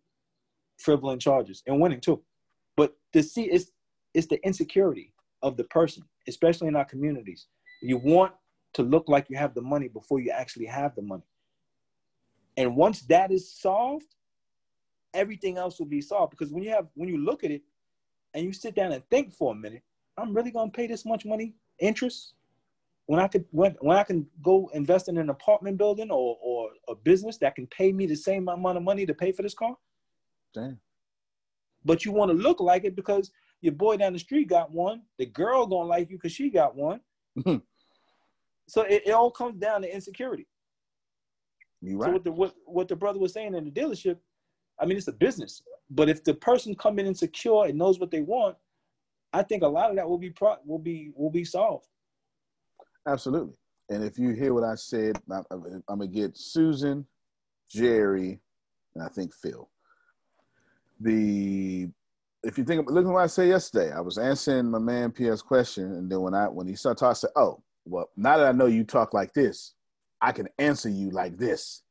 frivolous charges and winning too. But to see it's it's the insecurity of the person, especially in our communities. You want to look like you have the money before you actually have the money. And once that is solved, everything else will be solved. Because when you have when you look at it and you sit down and think for a minute, I'm really gonna pay this much money interest when I could when, when I can go invest in an apartment building or or a business that can pay me the same amount of money to pay for this car. Damn. But you want to look like it because your boy down the street got one. The girl gonna like you because she got one. So it, it all comes down to insecurity. You right. So what the what, what the brother was saying in the dealership, I mean, it's a business. But if the person come in insecure and knows what they want, I think a lot of that will be pro- will be will be solved. Absolutely. and if you hear what I said, I'm, I'm gonna get Susan, Jerry, and I think Phil. The if you think look at what I said yesterday, I was answering my man Pierre's question, and then when I when he started talking, I said, "Oh, well, now that I know you talk like this, I can answer you like this."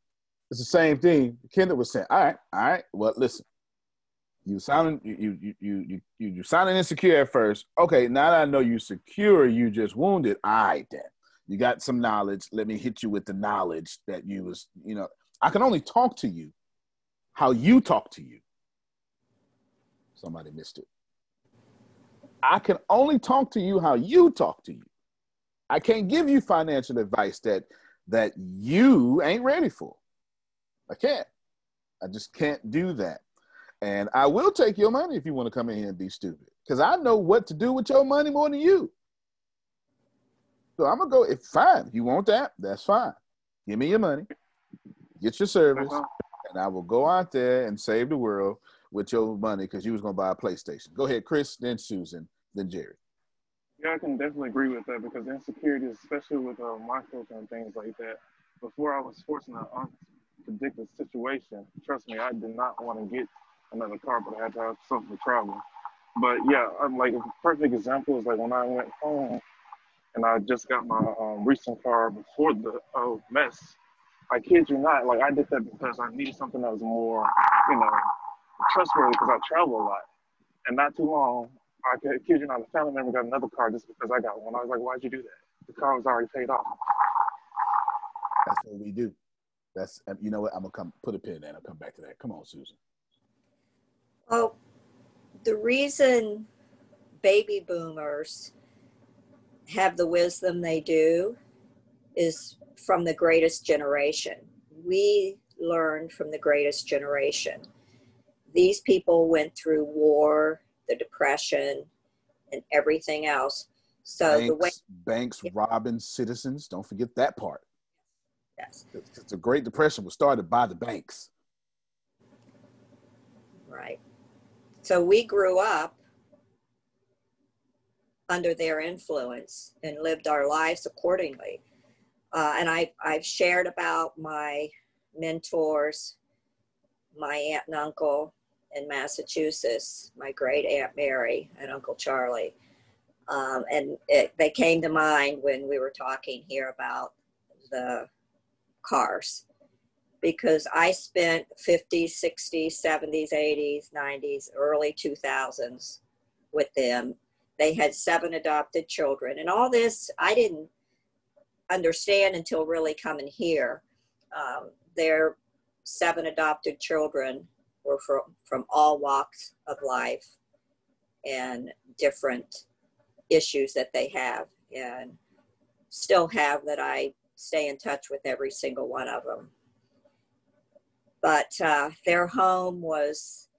It's the same thing Kendra was saying. All right, all right. Well, listen, you sounding you you you you you you sounding insecure at first. Okay, now that I know you secure, you just wounded. All right, then you got some knowledge. Let me hit you with the knowledge that you was. You know, I can only talk to you how you talk to you. Somebody missed it. I can only talk to you how you talk to you. I can't give you financial advice that that you ain't ready for. I can't. I just can't do that. And I will take your money if you want to come in here and be stupid. Because I know what to do with your money more than you. So I'm gonna go, if fine, you want that, that's fine. Give me your money, get your service, uh-huh. and I will go out there and save the world with your money because you was gonna buy a PlayStation. Go ahead, Chris, then Susan, then Jerry. Yeah, I can definitely agree with that because insecurity, especially with uh, my and things like that. Before I was forced in an unpredictable situation, trust me, I did not want to get another car, but I had to have something to travel. But yeah, I'm like a perfect example is like when I went home and I just got my um, recent car before the uh, mess. I kid you not, like I did that because I needed something that was more, you know, trustworthy because I travel a lot. And not too long, I kid you not, a family member got another car just because I got one. I was like, why'd you do that? The car was already paid off. That's what we do. That's um, you know what? I'm gonna come put a pin in. I'll come back to that. Come on, Susan. Well, the reason baby boomers have the wisdom they do is from the greatest generation. We learned from the greatest generation. These people went through war, the depression, and everything else. So banks, the way banks yeah. robbing citizens, don't forget that part. Yes. The Great Depression was started by the banks. Right. So we grew up under their influence and lived our lives accordingly. Uh, and I, I've shared about my mentors, my aunt and uncle in Massachusetts, my great aunt Mary and Uncle Charlie. Um, and it, they came to mind when we were talking here about the cars because I spent 50s, 60s, 70s, 80s, 90s, early 2000s with them they had seven adopted children. And all this I didn't understand until really coming here. Um, their seven adopted children were from, from all walks of life and different issues that they have and still have that I stay in touch with every single one of them. But uh, their home was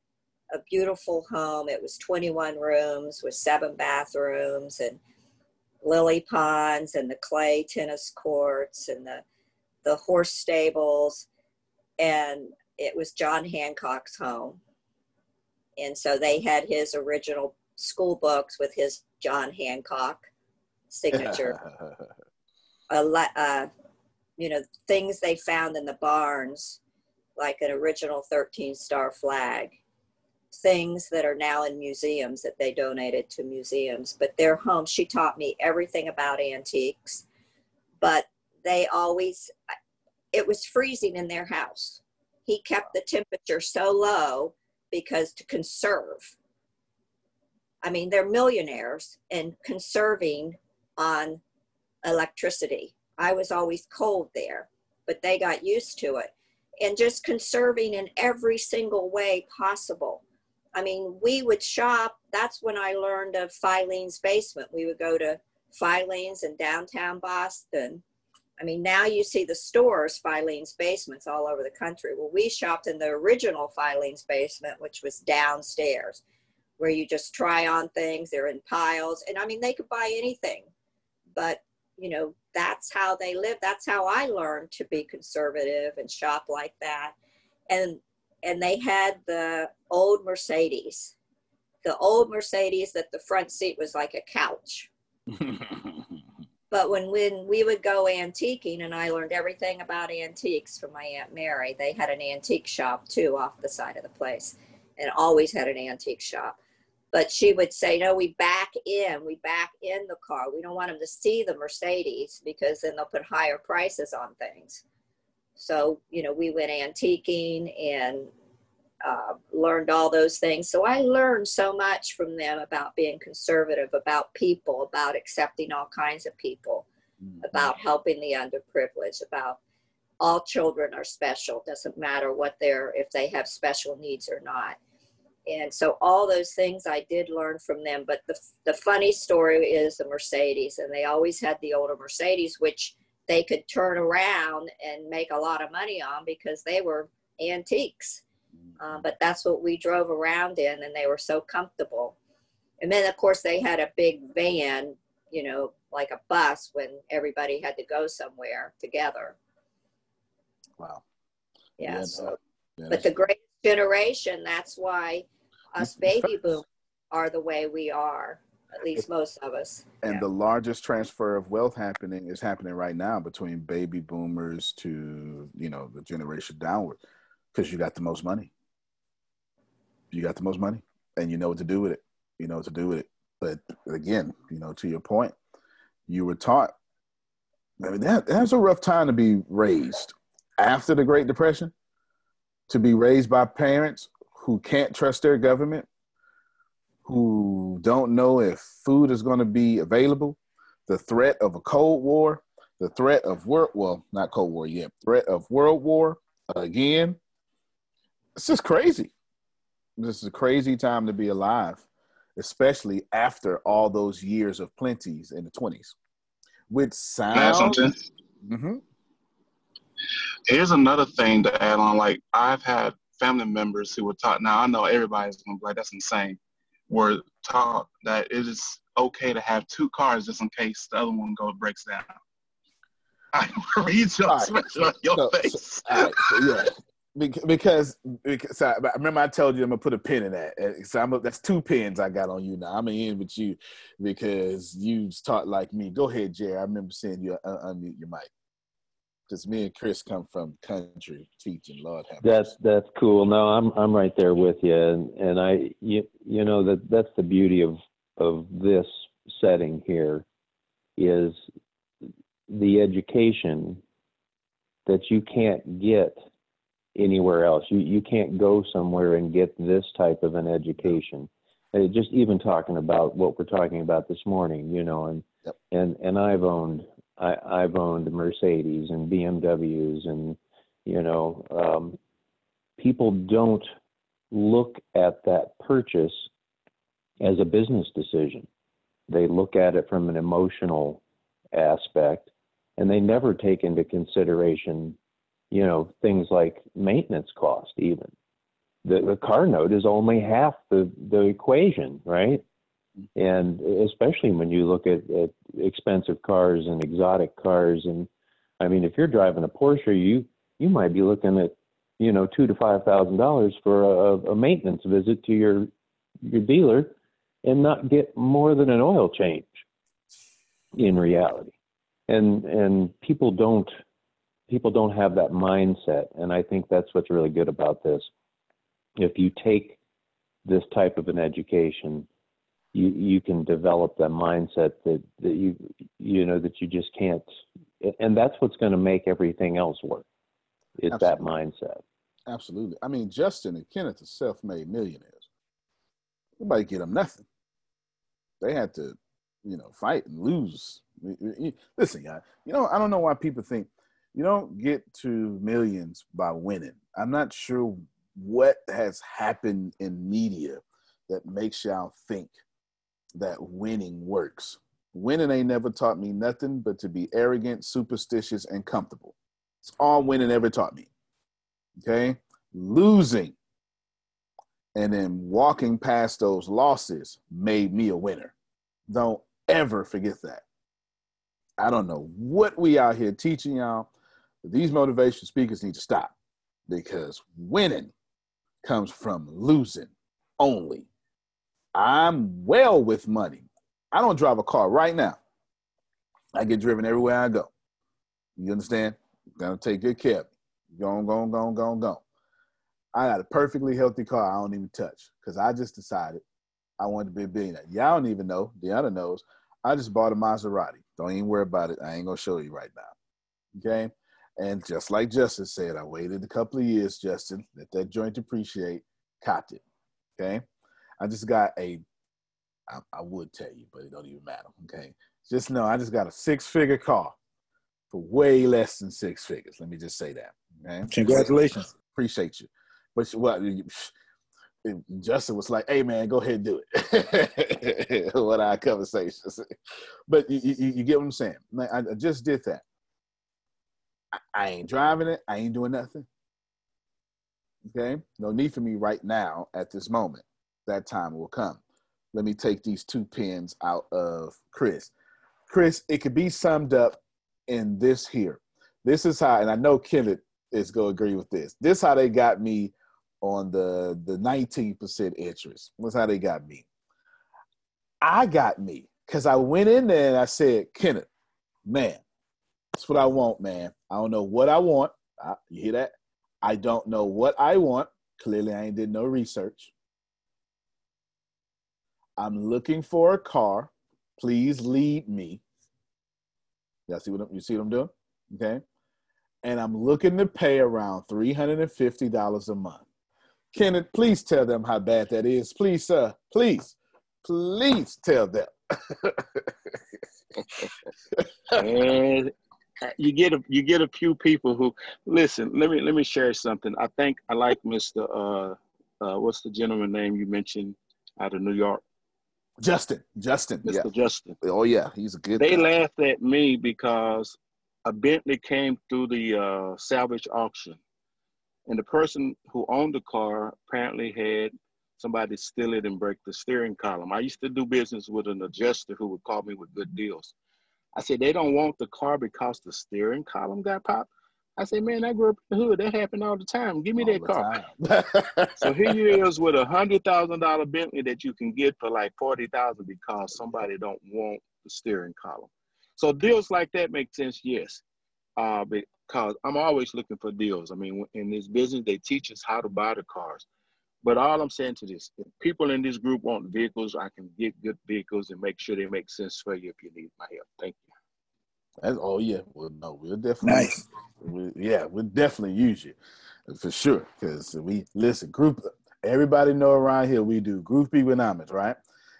a beautiful home. It was 21 rooms with seven bathrooms and lily ponds and the clay tennis courts and the, the horse stables. And it was John Hancock's home. And so they had his original school books with his John Hancock signature. a lot, uh, you know, things they found in the barns, like an original 13 star flag things that are now in museums that they donated to museums, but their home, she taught me everything about antiques, but they always, it was freezing in their house. He kept the temperature so low because to conserve. I mean, they're millionaires and conserving on electricity. I was always cold there, but they got used to it. And just conserving in every single way possible I mean, we would shop. That's when I learned of Filene's Basement. We would go to Filene's in downtown Boston. I mean, now you see the stores, Filene's Basements, all over the country. Well, we shopped in the original Filene's Basement, which was downstairs, where you just try on things. They're in piles. And I mean, they could buy anything. But, you know, that's how they live. That's how I learned to be conservative and shop like that. And and they had the old Mercedes, the old Mercedes that the front seat was like a couch. But when when we would go antiquing, and I learned everything about antiques from my aunt Mary. They had an antique shop too off the side of the place, and always had an antique shop. But she would say, "No, we back in. We back in the car. We don't want them to see the Mercedes because then they'll put higher prices on things." So you know, we went antiquing and uh, learned all those things. So I learned so much from them about being conservative, about people, about accepting all kinds of people, Mm-hmm. about helping the underprivileged, about all children are special. Doesn't matter what they're, if they have special needs or not. And so all those things I did learn from them. But the, the funny story is the Mercedes, and they always had the older Mercedes, which they could turn around and make a lot of money on because they were antiques. Uh, but that's what we drove around in, and they were so comfortable. And then, of course, they had a big van, you know, like a bus when everybody had to go somewhere together. Wow. Yeah. Yeah, so, yeah, but the great generation, that's why us baby boomers are the way we are, at least most of us. And the largest transfer of wealth happening is happening right now between baby boomers to you know the generation downward, because you got the most money. You got the most money, and you know what to do with it. You know what to do with it. But again, you know, to your point, you were taught. I mean, that that's a rough time to be raised after the Great Depression. To be raised by parents who can't trust their government, who don't know if food is going to be available, the threat of a Cold War, the threat of world, well, not Cold War yet, threat of World War again. It's just crazy. This is a crazy time to be alive, especially after all those years of plenties in the 20s. With sound, I add sounds. something? hmm Here's another thing to add on. Like I've had family members who were taught. Now I know everybody's gonna be like, "That's insane." Were taught that it is okay to have two cars just in case the other one goes breaks down. I read your expression on your so, face. all right, so yeah, because because I, I remember I told you I'm gonna put a pin in that. Uh, So I'm a, that's two pins I got on you now. I'm gonna end with you because you taught like me. Go ahead, Jerry. I remember seeing you un- unmute your mic. Because me and Chris come from country teaching. Lord have That's that's cool. No, I'm I'm right there with you, and and I you you know that that's the beauty of of this setting here, is the education that you can't get anywhere else. You you can't go somewhere and get this type of an education. And just even talking about what we're talking about this morning, you know, and and and I've owned I, I've owned Mercedes and BMWs and you know um, people don't look at that purchase as a business decision. They look at it from an emotional aspect, and they never take into consideration, you know, things like maintenance cost. Even the, the car note is only half the the equation, right? Mm-hmm. And especially when you look at, at expensive cars and exotic cars, and I mean, if you're driving a Porsche, you you might be looking at you know two to five thousand dollars for a, a maintenance visit to your your dealer, and not get more than an oil change. In reality, and and people don't people don't have that mindset, and I think that's what's really good about this. If you take this type of an education, you you can develop that mindset that that you you know that you just can't, and that's what's going to make everything else work. Is that mindset? Absolutely. I mean, Justin and Kenneth are self-made millionaires. Nobody get them nothing. They had to, you know, fight and lose. Listen, guys. You know, I don't know why people think you don't get to millions by winning. I'm not sure what has happened in media that makes y'all think that winning works. Winning ain't never taught me nothing but to be arrogant, superstitious, and comfortable. It's all winning ever taught me. Okay? Losing and then walking past those losses made me a winner. Don't ever forget that. I don't know what we out here teaching y'all, these motivation speakers need to stop because winning comes from losing only. I'm well with money. I don't drive a car right now. I get driven everywhere I go. You understand? Gonna take good care of. Go go go go go. I got a perfectly healthy car I don't even touch because I just decided I wanted to be a billionaire. Y'all don't even know. Deanna knows. I just bought a Maserati. Don't even worry about it. I ain't gonna show you right now. Okay. And just like Justin said, I waited a couple of years, Justin, let that joint appreciate, copped it. Okay. I just got a, I, I would tell you, but it don't even matter. Okay. Just know I just got a six figure car for way less than six figures. Let me just say that. Okay. Congratulations. Appreciate you. But what Justin was like, "Hey man, go ahead and do it." what our conversations, but you, you, you, get what I'm saying. I just did that. I, ain't driving it. I ain't doing nothing. Okay, no need for me right now at this moment. That time will come. Let me take these two pins out of Chris. Chris, it could be summed up in this here. This is how, and I know Kenneth is going to agree with this. This is how they got me on the the 19% interest. That's how they got me. I got me because I went in there and I said, Kenneth, man, that's what I want, man. I don't know what I want. I, you hear that? I don't know what I want. Clearly, I ain't did no research. I'm looking for a car. Please lead me. Y'all see what I'm, you see what I'm doing? Okay. And I'm looking to pay around $350 a month. Kenneth, please tell them how bad that is. Please, sir. Please. Please tell them. and you get a you get a few people who listen. Let me let me share something. I think I like Mr. Uh, uh, what's the gentleman name you mentioned out of New York? Justin. Justin. Mr. Yeah. Justin. Oh yeah, he's a good. They guy. laughed at me because a Bentley came through the uh, salvage auction, and the person who owned the car apparently had somebody steal it and break the steering column. I used to do business with an adjuster who would call me with good deals. I said they don't want the car because the steering column got popped. I said, man, I grew up in the hood. That happened all the time. Give me that car. so here you is with a hundred thousand dollar Bentley that you can get for like forty thousand because somebody don't want the steering column. So deals like that make sense, yes. Uh, because I'm always looking for deals. I mean, in this business, they teach us how to buy the cars. But all I'm saying to this, if people in this group want vehicles, I can get good vehicles and make sure they make sense for you if you need my help. Thank you. That's, oh yeah, well no, we'll definitely. Nice. We, yeah, we'll definitely use you for sure. Because we listen, group. Everybody know around here we do group economics, right?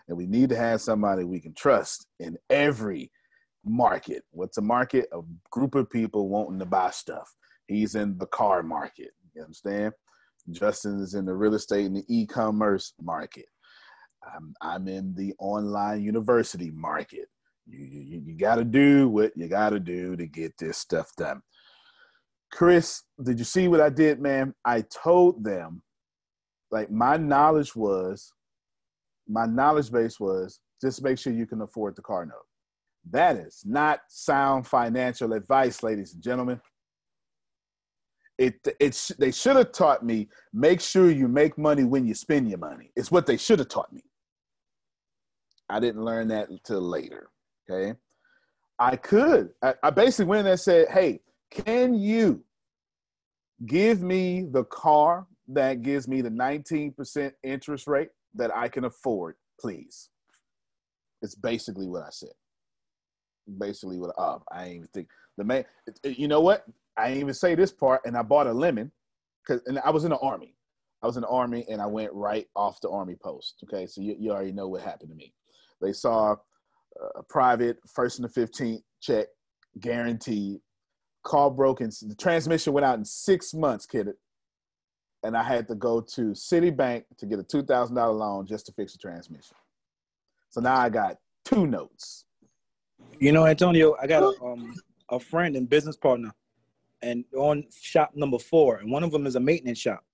And we need to have somebody we can trust in every market. What's a market? A group of people wanting to buy stuff. He's in the car market. You understand? Justin is in the real estate and the e-commerce market. I'm, I'm in the online university market. You, you, you got to do what you got to do to get this stuff done. Chris, did you see what I did, man? I told them, like, my knowledge was, my knowledge base was just make sure you can afford the car note. That is not sound financial advice, ladies and gentlemen. It, it's they should have taught me make sure you make money when you spend your money. It's what they should have taught me. I didn't learn that until later. Okay. I could. I, I basically went and said, hey, can you give me the car that gives me the 19% interest rate that I can afford, please? It's basically what I said. Basically, what uh, I ain't even think the man. You know what? I didn't even say this part, and I bought a lemon because, and I was in the army. I was in the army, and I went right off the army post. Okay, so you, you already know what happened to me. They saw a private first and the 15th check guaranteed. Car broken. The transmission went out in six months, kid. And I had to go to Citibank to get a two thousand dollar loan just to fix the transmission. So now I got two notes. You know, Antonio, I got a um a friend and business partner, and on shop number four, and one of them is a maintenance shop.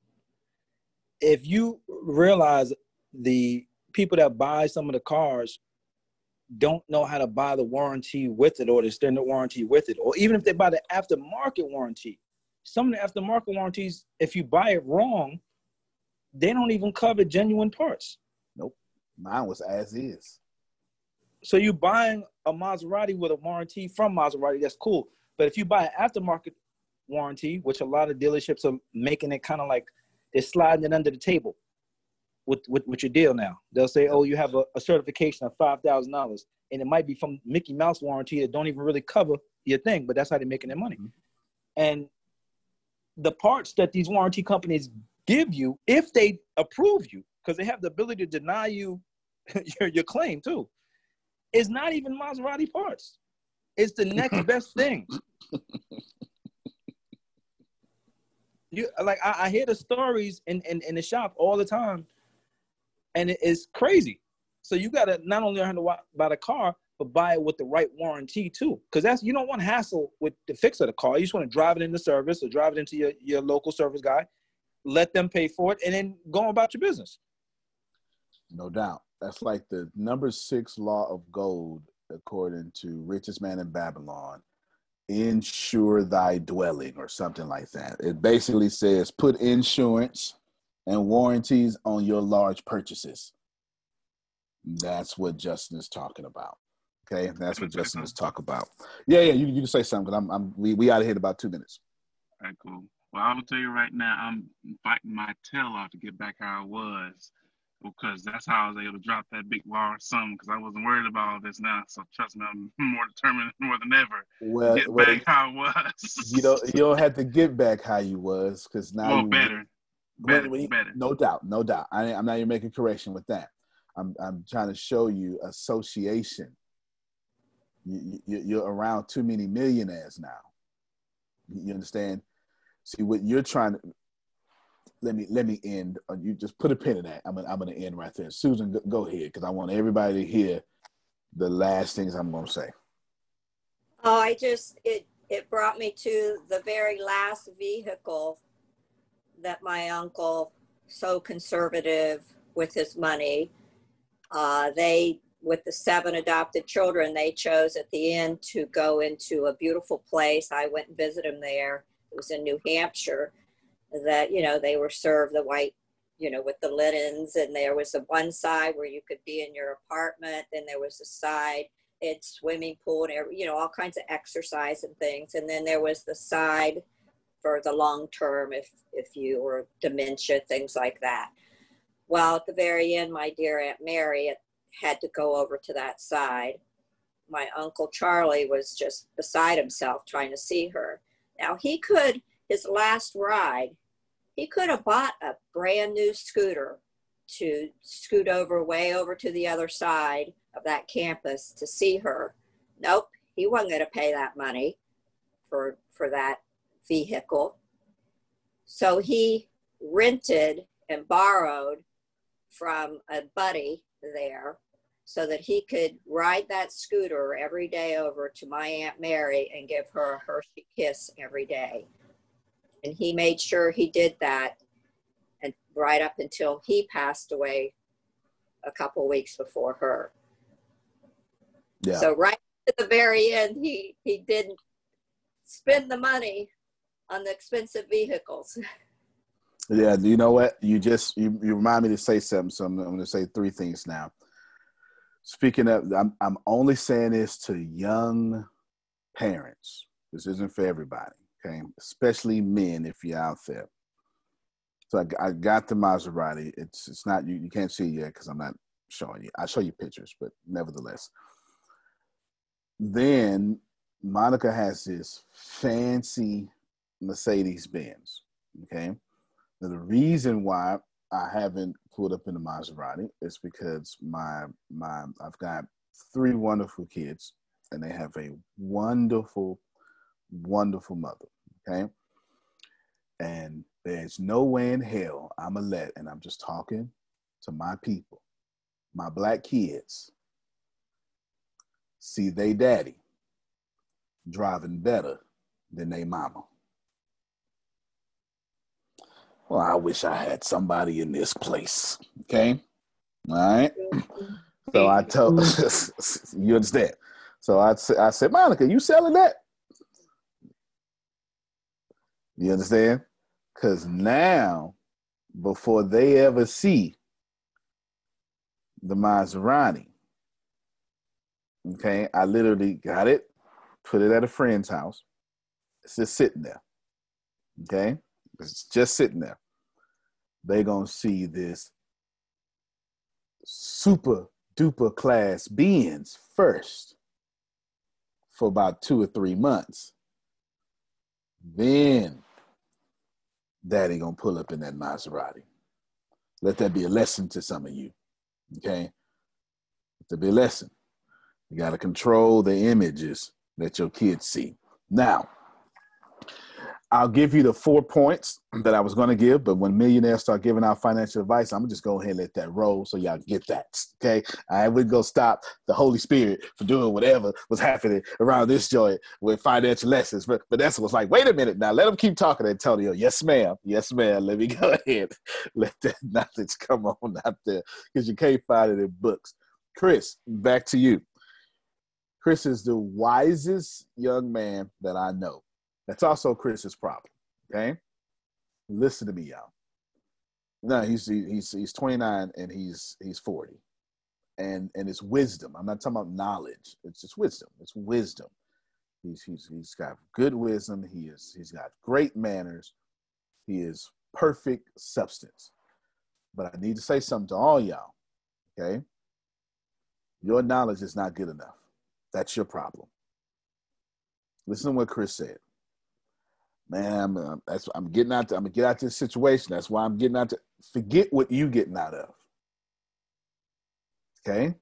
If you realize the people that buy some of the cars don't know how to buy the warranty with it or the extended warranty with it, or even if they buy the aftermarket warranty, some of the aftermarket warranties, if you buy it wrong, they don't even cover genuine parts. Nope. Mine was as is. So you're buying a Maserati with a warranty from Maserati, that's cool. But if you buy an aftermarket warranty, which a lot of dealerships are making it kind of like they're sliding it under the table with, with, with your deal now. They'll say, oh, you have a, a certification of $5,000. And it might be from Mickey Mouse warranty that don't even really cover your thing, but that's how they're making their money. Mm-hmm. And the parts that these warranty companies give you, if they approve you, because they have the ability to deny you your, your claim too, is not even Maserati parts. It's the next best thing. You like I, I hear the stories in, in, in the shop all the time, and it is crazy. So you gotta not only learn to buy the car, but buy it with the right warranty too. Because that's you don't want hassle with the fix of the car. You just want to drive it into service or drive it into your, your local service guy, let them pay for it, and then go about your business. No doubt. That's like the number six law of gold, according to richest man in Babylon. Insure thy dwelling, or something like that. It basically says put insurance and warranties on your large purchases. That's what Justin is talking about. Okay, that's what Justin is talking about. Yeah, yeah, you you can say something. I'm, I'm we we out of here in about two minutes. All right, cool. Well, I will tell you right now, I'm fighting my tail off to get back how I was because that's how I was able to drop that big large sum because I wasn't worried about all this now. So trust me, I'm more determined more than ever. Well, get well, back how I was. you don't you don't have to get back how you was because now well, you better, better, when you- better. No doubt, no doubt. I, I'm not even making correction with that. I'm I'm trying to show you association. You, you, you're around too many millionaires now. You understand? See what you're trying to. Let me let me end. uh, You just put a pin in that. I'm gonna I'm gonna end right there. Susan, go, ahead because I want everybody to hear the last things I'm gonna say. Oh, I just it it brought me to the very last vehicle that my uncle, so conservative with his money, uh, they with the seven adopted children, they chose at the end to go into a beautiful place. I went and visited him there. It was in New Hampshire. That you know they were served the white, you know, with the linens, and there was a one side where you could be in your apartment. Then there was a side it's swimming pool and you know all kinds of exercise and things and then there was the side for the long term if if you were dementia things like that well at the very end my dear aunt mary had to go over to that side my uncle charlie was just beside himself trying to see her now he could his last ride he could have bought a brand new scooter to scoot over way over to the other side of that campus to see her. Nope, he wasn't going to pay that money for for that vehicle. So he rented and borrowed from a buddy there so that he could ride that scooter every day over to my Aunt Mary and give her a Hershey kiss every day. And he made sure he did that and right up until he passed away a couple weeks before her. Yeah. So right at the very end, he he didn't spend the money on the expensive vehicles. Yeah, do you know what? You just you, you remind me to say something, so I'm, I'm going to say three things now. Speaking of, I'm I'm only saying this to young parents. This isn't for everybody, okay? Especially men if you're out there. So I, I got the Maserati. It's it's not you you can't see it yet because I'm not showing you. I'll show you pictures, but nevertheless. Then Monica has this fancy Mercedes Benz. Okay. Now, the reason why I haven't pulled up in the Maserati is because my my I've got three wonderful kids and they have a wonderful, wonderful mother. Okay. And there's no way in hell I'm a let, and I'm just talking to my people, my black kids, see they daddy driving better than they mama. Well, I wish I had somebody in this place. Okay. All right. So I told you understand. So I, I said, Monica, you selling that? You understand? Because now, before they ever see the Maserati, Okay, I literally got it, put it at a friend's house. It's just sitting there. Okay, it's just sitting there. They're gonna see this super duper class Benz first for about two or three months. Then daddy gonna pull up in that Maserati. Let that be a lesson to some of you. Okay? Let that be a lesson. You gotta control the images that your kids see. Now, I'll give you the four points that I was going to give, but when millionaires start giving out financial advice, I'm just go ahead let that roll so y'all get that. Okay, I would go stop the Holy Spirit for doing whatever was happening around this joint with financial lessons. But that's what's like. Wait a minute now. Let them keep talking, Antonio. Yes, ma'am. Yes, ma'am. Let me go ahead. Let that knowledge come on out there because you can't find it in books. Chris, back to you. Chris is the wisest young man that I know. That's also Chris's problem. Okay, listen to me, y'all. No, he's he's he's 29 and he's he's 40, and and it's wisdom. I'm not talking about knowledge. It's just wisdom. It's wisdom. He's he's he's got good wisdom. He is he's got great manners. He is perfect substance. But I need to say something to all y'all. Okay, your knowledge is not good enough. That's your problem. Listen to what Chris said man, I'm, uh, that's I'm getting out. To, I'm gonna get out this situation. That's why I'm getting out. To, forget what you getting out of. Okay,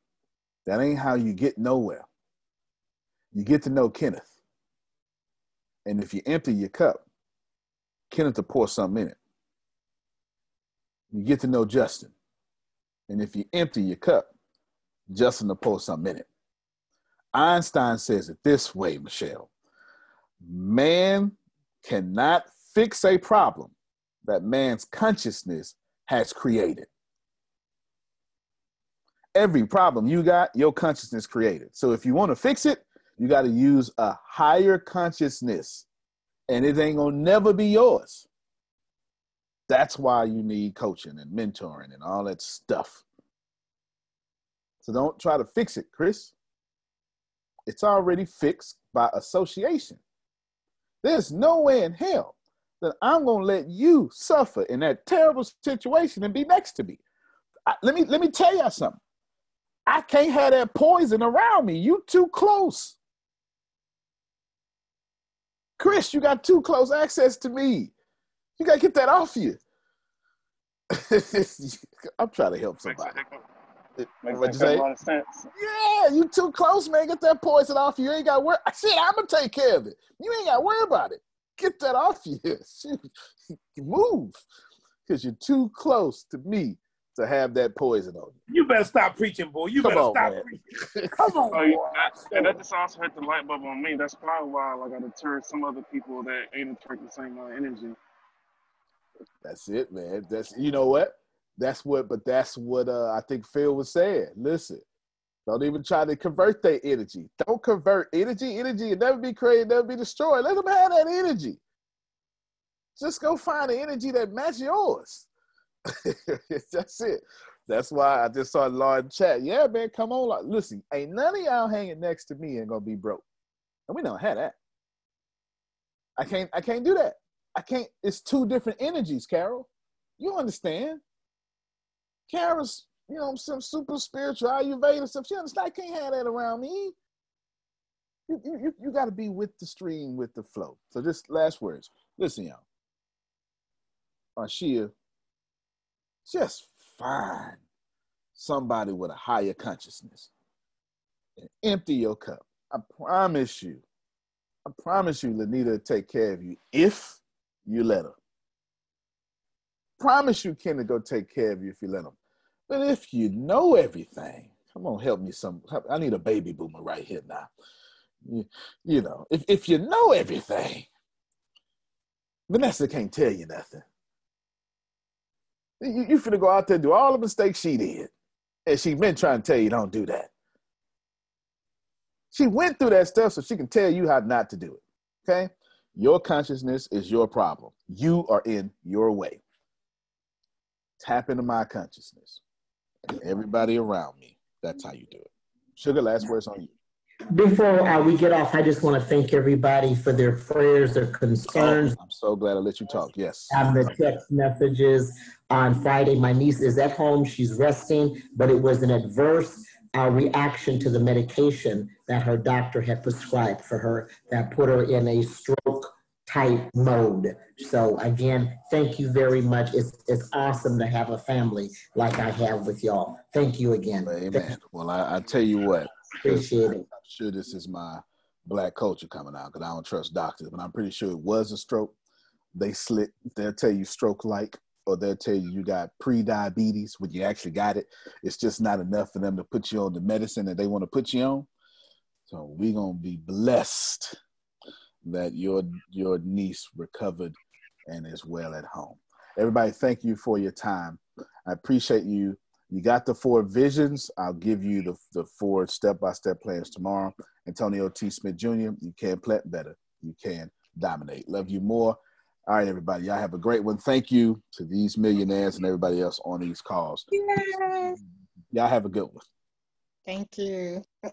that ain't how you get nowhere. You get to know Kenneth, and if you empty your cup, Kenneth will pour something in it. You get to know Justin, and if you empty your cup, Justin will pour something in it. Einstein says it this way, Michelle. Man cannot fix a problem that man's consciousness has created. Every problem you got, your consciousness created. So if you want to fix it, you got to use a higher consciousness, and it ain't gonna never be yours. That's why you need coaching and mentoring and all that stuff. So don't try to fix it, Chris. It's already fixed by association. There's no way in hell that I'm gonna let you suffer in that terrible situation and be next to me. I, let me let me tell you something. I can't have that poison around me. You too close. Chris, you got too close access to me. You gotta get that off you. I'm trying to help somebody. Makes What'd you a lot of sense. Yeah, you too close, man. Get that poison off you. You ain't got to worry. Shit, I'm gonna take care of it. You ain't got to worry about it. Get that off you. Shit, move, because you're too close to me to have that poison on you. You better stop preaching, boy. You Come better on, stop man. preaching. Come on, Oh, yeah, boy. that, and that just also hit the light bulb on me. That's probably why like, I deter some other people that ain't attract the same amount of energy. That's it, man. That's you know what? That's what. But that's what uh, I think Phil was saying. Listen, don't even try to convert their energy. Don't convert energy. Energy will never be created, never be destroyed. Let them have that energy. Just go find the energy that matches yours. That's it. That's why I just saw Law in chat. Yeah, man, come on. Law. Listen, ain't none of y'all hanging next to me ain't gonna be broke. And we don't have that. I can't I can't do that. I can't, it's two different energies, Carol. You understand. Carol's, you know, some super spiritual Ayurveda stuff. She understand. I can't have that around me. You, you, you, got to be with the stream, with the flow. So just last words. Listen, y'all. Arshia, just find somebody with a higher consciousness and empty your cup. I promise you, I promise you, Lanita will take care of you if you let her. Promise you, Ken, to go take care of you if you let him. But if you know everything, come on, help me some. I need a baby boomer right here now. You, you know, if, if you know everything, Vanessa can't tell you nothing. You, you finna go out there and do all the mistakes she did. And she been trying to tell you don't do that. She went through that stuff so she can tell you how not to do it. Okay? Your consciousness is your problem. You are in your way. Tap into my consciousness. And everybody around me, that's how you do it. Sugar, last words on you. Before uh, we get off, I just want to thank everybody for their prayers, their concerns. Oh, I'm so glad I let you talk. Yes. And the text messages on Friday. My niece is at home. She's resting, but it was an adverse uh, reaction to the medication that her doctor had prescribed for her that put her in a stroke type mode. So again, thank you very much. It's it's awesome to have a family like I have with y'all. Thank you again. Amen. Well, I, I tell you what. Appreciate it. I'm sure this is my black culture coming out because I don't trust doctors, but I'm pretty sure it was a stroke. They slit. They'll tell you stroke like, or they'll tell you you got pre-diabetes when you actually got it. It's just not enough for them to put you on the medicine that they want to put you on. So we're gonna be blessed that your your niece recovered and is well at home. Everybody, thank you for your time. I appreciate you. You got the four visions. I'll give you the, the four step by step plans tomorrow. Antonio T. Smith Jr., you can plant better. You can dominate. Love you more. All right, everybody. Y'all have a great one. Thank you to these millionaires and everybody else on these calls. Yes. Y'all have a good one. Thank you.